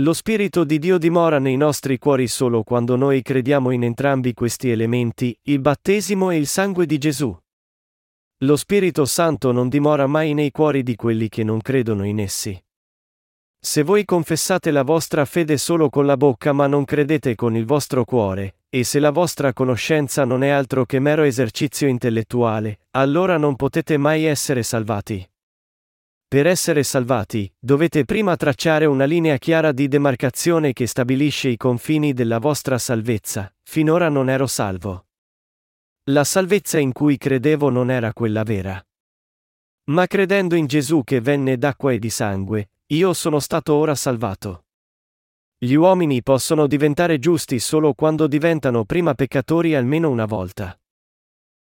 Lo Spirito di Dio dimora nei nostri cuori solo quando noi crediamo in entrambi questi elementi, il battesimo e il sangue di Gesù. Lo Spirito Santo non dimora mai nei cuori di quelli che non credono in essi. Se voi confessate la vostra fede solo con la bocca ma non credete con il vostro cuore, e se la vostra conoscenza non è altro che mero esercizio intellettuale, allora non potete mai essere salvati. Per essere salvati, dovete prima tracciare una linea chiara di demarcazione che stabilisce i confini della vostra salvezza, finora non ero salvo. La salvezza in cui credevo non era quella vera. Ma credendo in Gesù che venne d'acqua e di sangue, io sono stato ora salvato. Gli uomini possono diventare giusti solo quando diventano prima peccatori almeno una volta.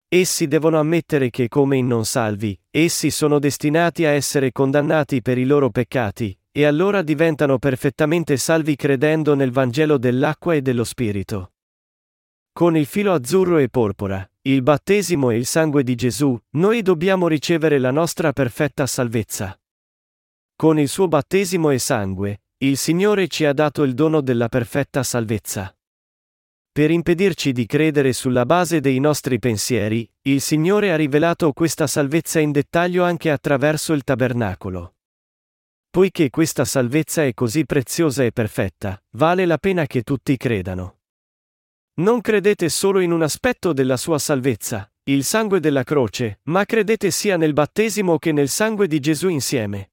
Essi devono ammettere che come in non salvi, essi sono destinati a essere condannati per i loro peccati, e allora diventano perfettamente salvi credendo nel Vangelo dell'acqua e dello Spirito. Con il filo azzurro e porpora, il battesimo e il sangue di Gesù, noi dobbiamo ricevere la nostra perfetta salvezza. Con il suo battesimo e sangue, il Signore ci ha dato il dono della perfetta salvezza. Per impedirci di credere sulla base dei nostri pensieri, il Signore ha rivelato questa salvezza in dettaglio anche attraverso il tabernacolo. Poiché questa salvezza è così preziosa e perfetta, vale la pena che tutti credano. Non credete solo in un aspetto della sua salvezza, il sangue della croce, ma credete sia nel battesimo che nel sangue di Gesù insieme.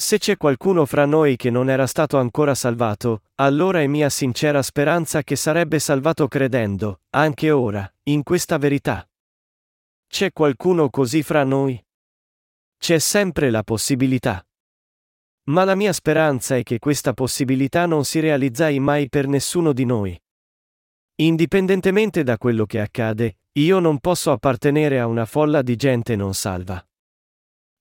Se c'è qualcuno fra noi che non era stato ancora salvato, allora è mia sincera speranza che sarebbe salvato credendo, anche ora, in questa verità. C'è qualcuno così fra noi? C'è sempre la possibilità. Ma la mia speranza è che questa possibilità non si realizzai mai per nessuno di noi. Indipendentemente da quello che accade, io non posso appartenere a una folla di gente non salva.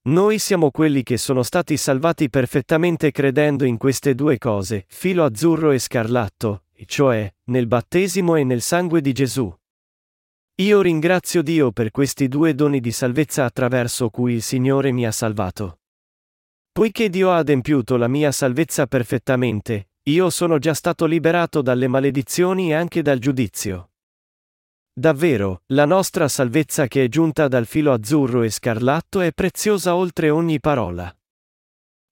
Noi siamo quelli che sono stati salvati perfettamente credendo in queste due cose, filo azzurro e scarlatto, cioè, nel battesimo e nel sangue di Gesù. Io ringrazio Dio per questi due doni di salvezza attraverso cui il Signore mi ha salvato. Poiché Dio ha adempiuto la mia salvezza perfettamente, io sono già stato liberato dalle maledizioni e anche dal giudizio. Davvero, la nostra salvezza che è giunta dal filo azzurro e scarlatto è preziosa oltre ogni parola.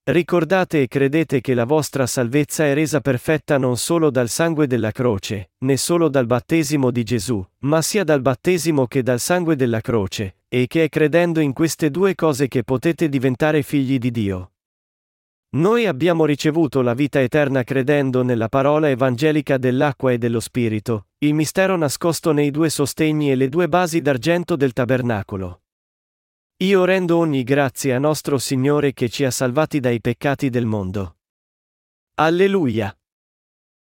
Ricordate e credete che la vostra salvezza è resa perfetta non solo dal sangue della croce, né solo dal battesimo di Gesù, ma sia dal battesimo che dal sangue della croce, e che è credendo in queste due cose che potete diventare figli di Dio. Noi abbiamo ricevuto la vita eterna credendo nella parola evangelica dell'acqua e dello Spirito, il mistero nascosto nei due sostegni e le due basi d'argento del tabernacolo. Io rendo ogni grazie a nostro Signore che ci ha salvati dai peccati del mondo. Alleluia!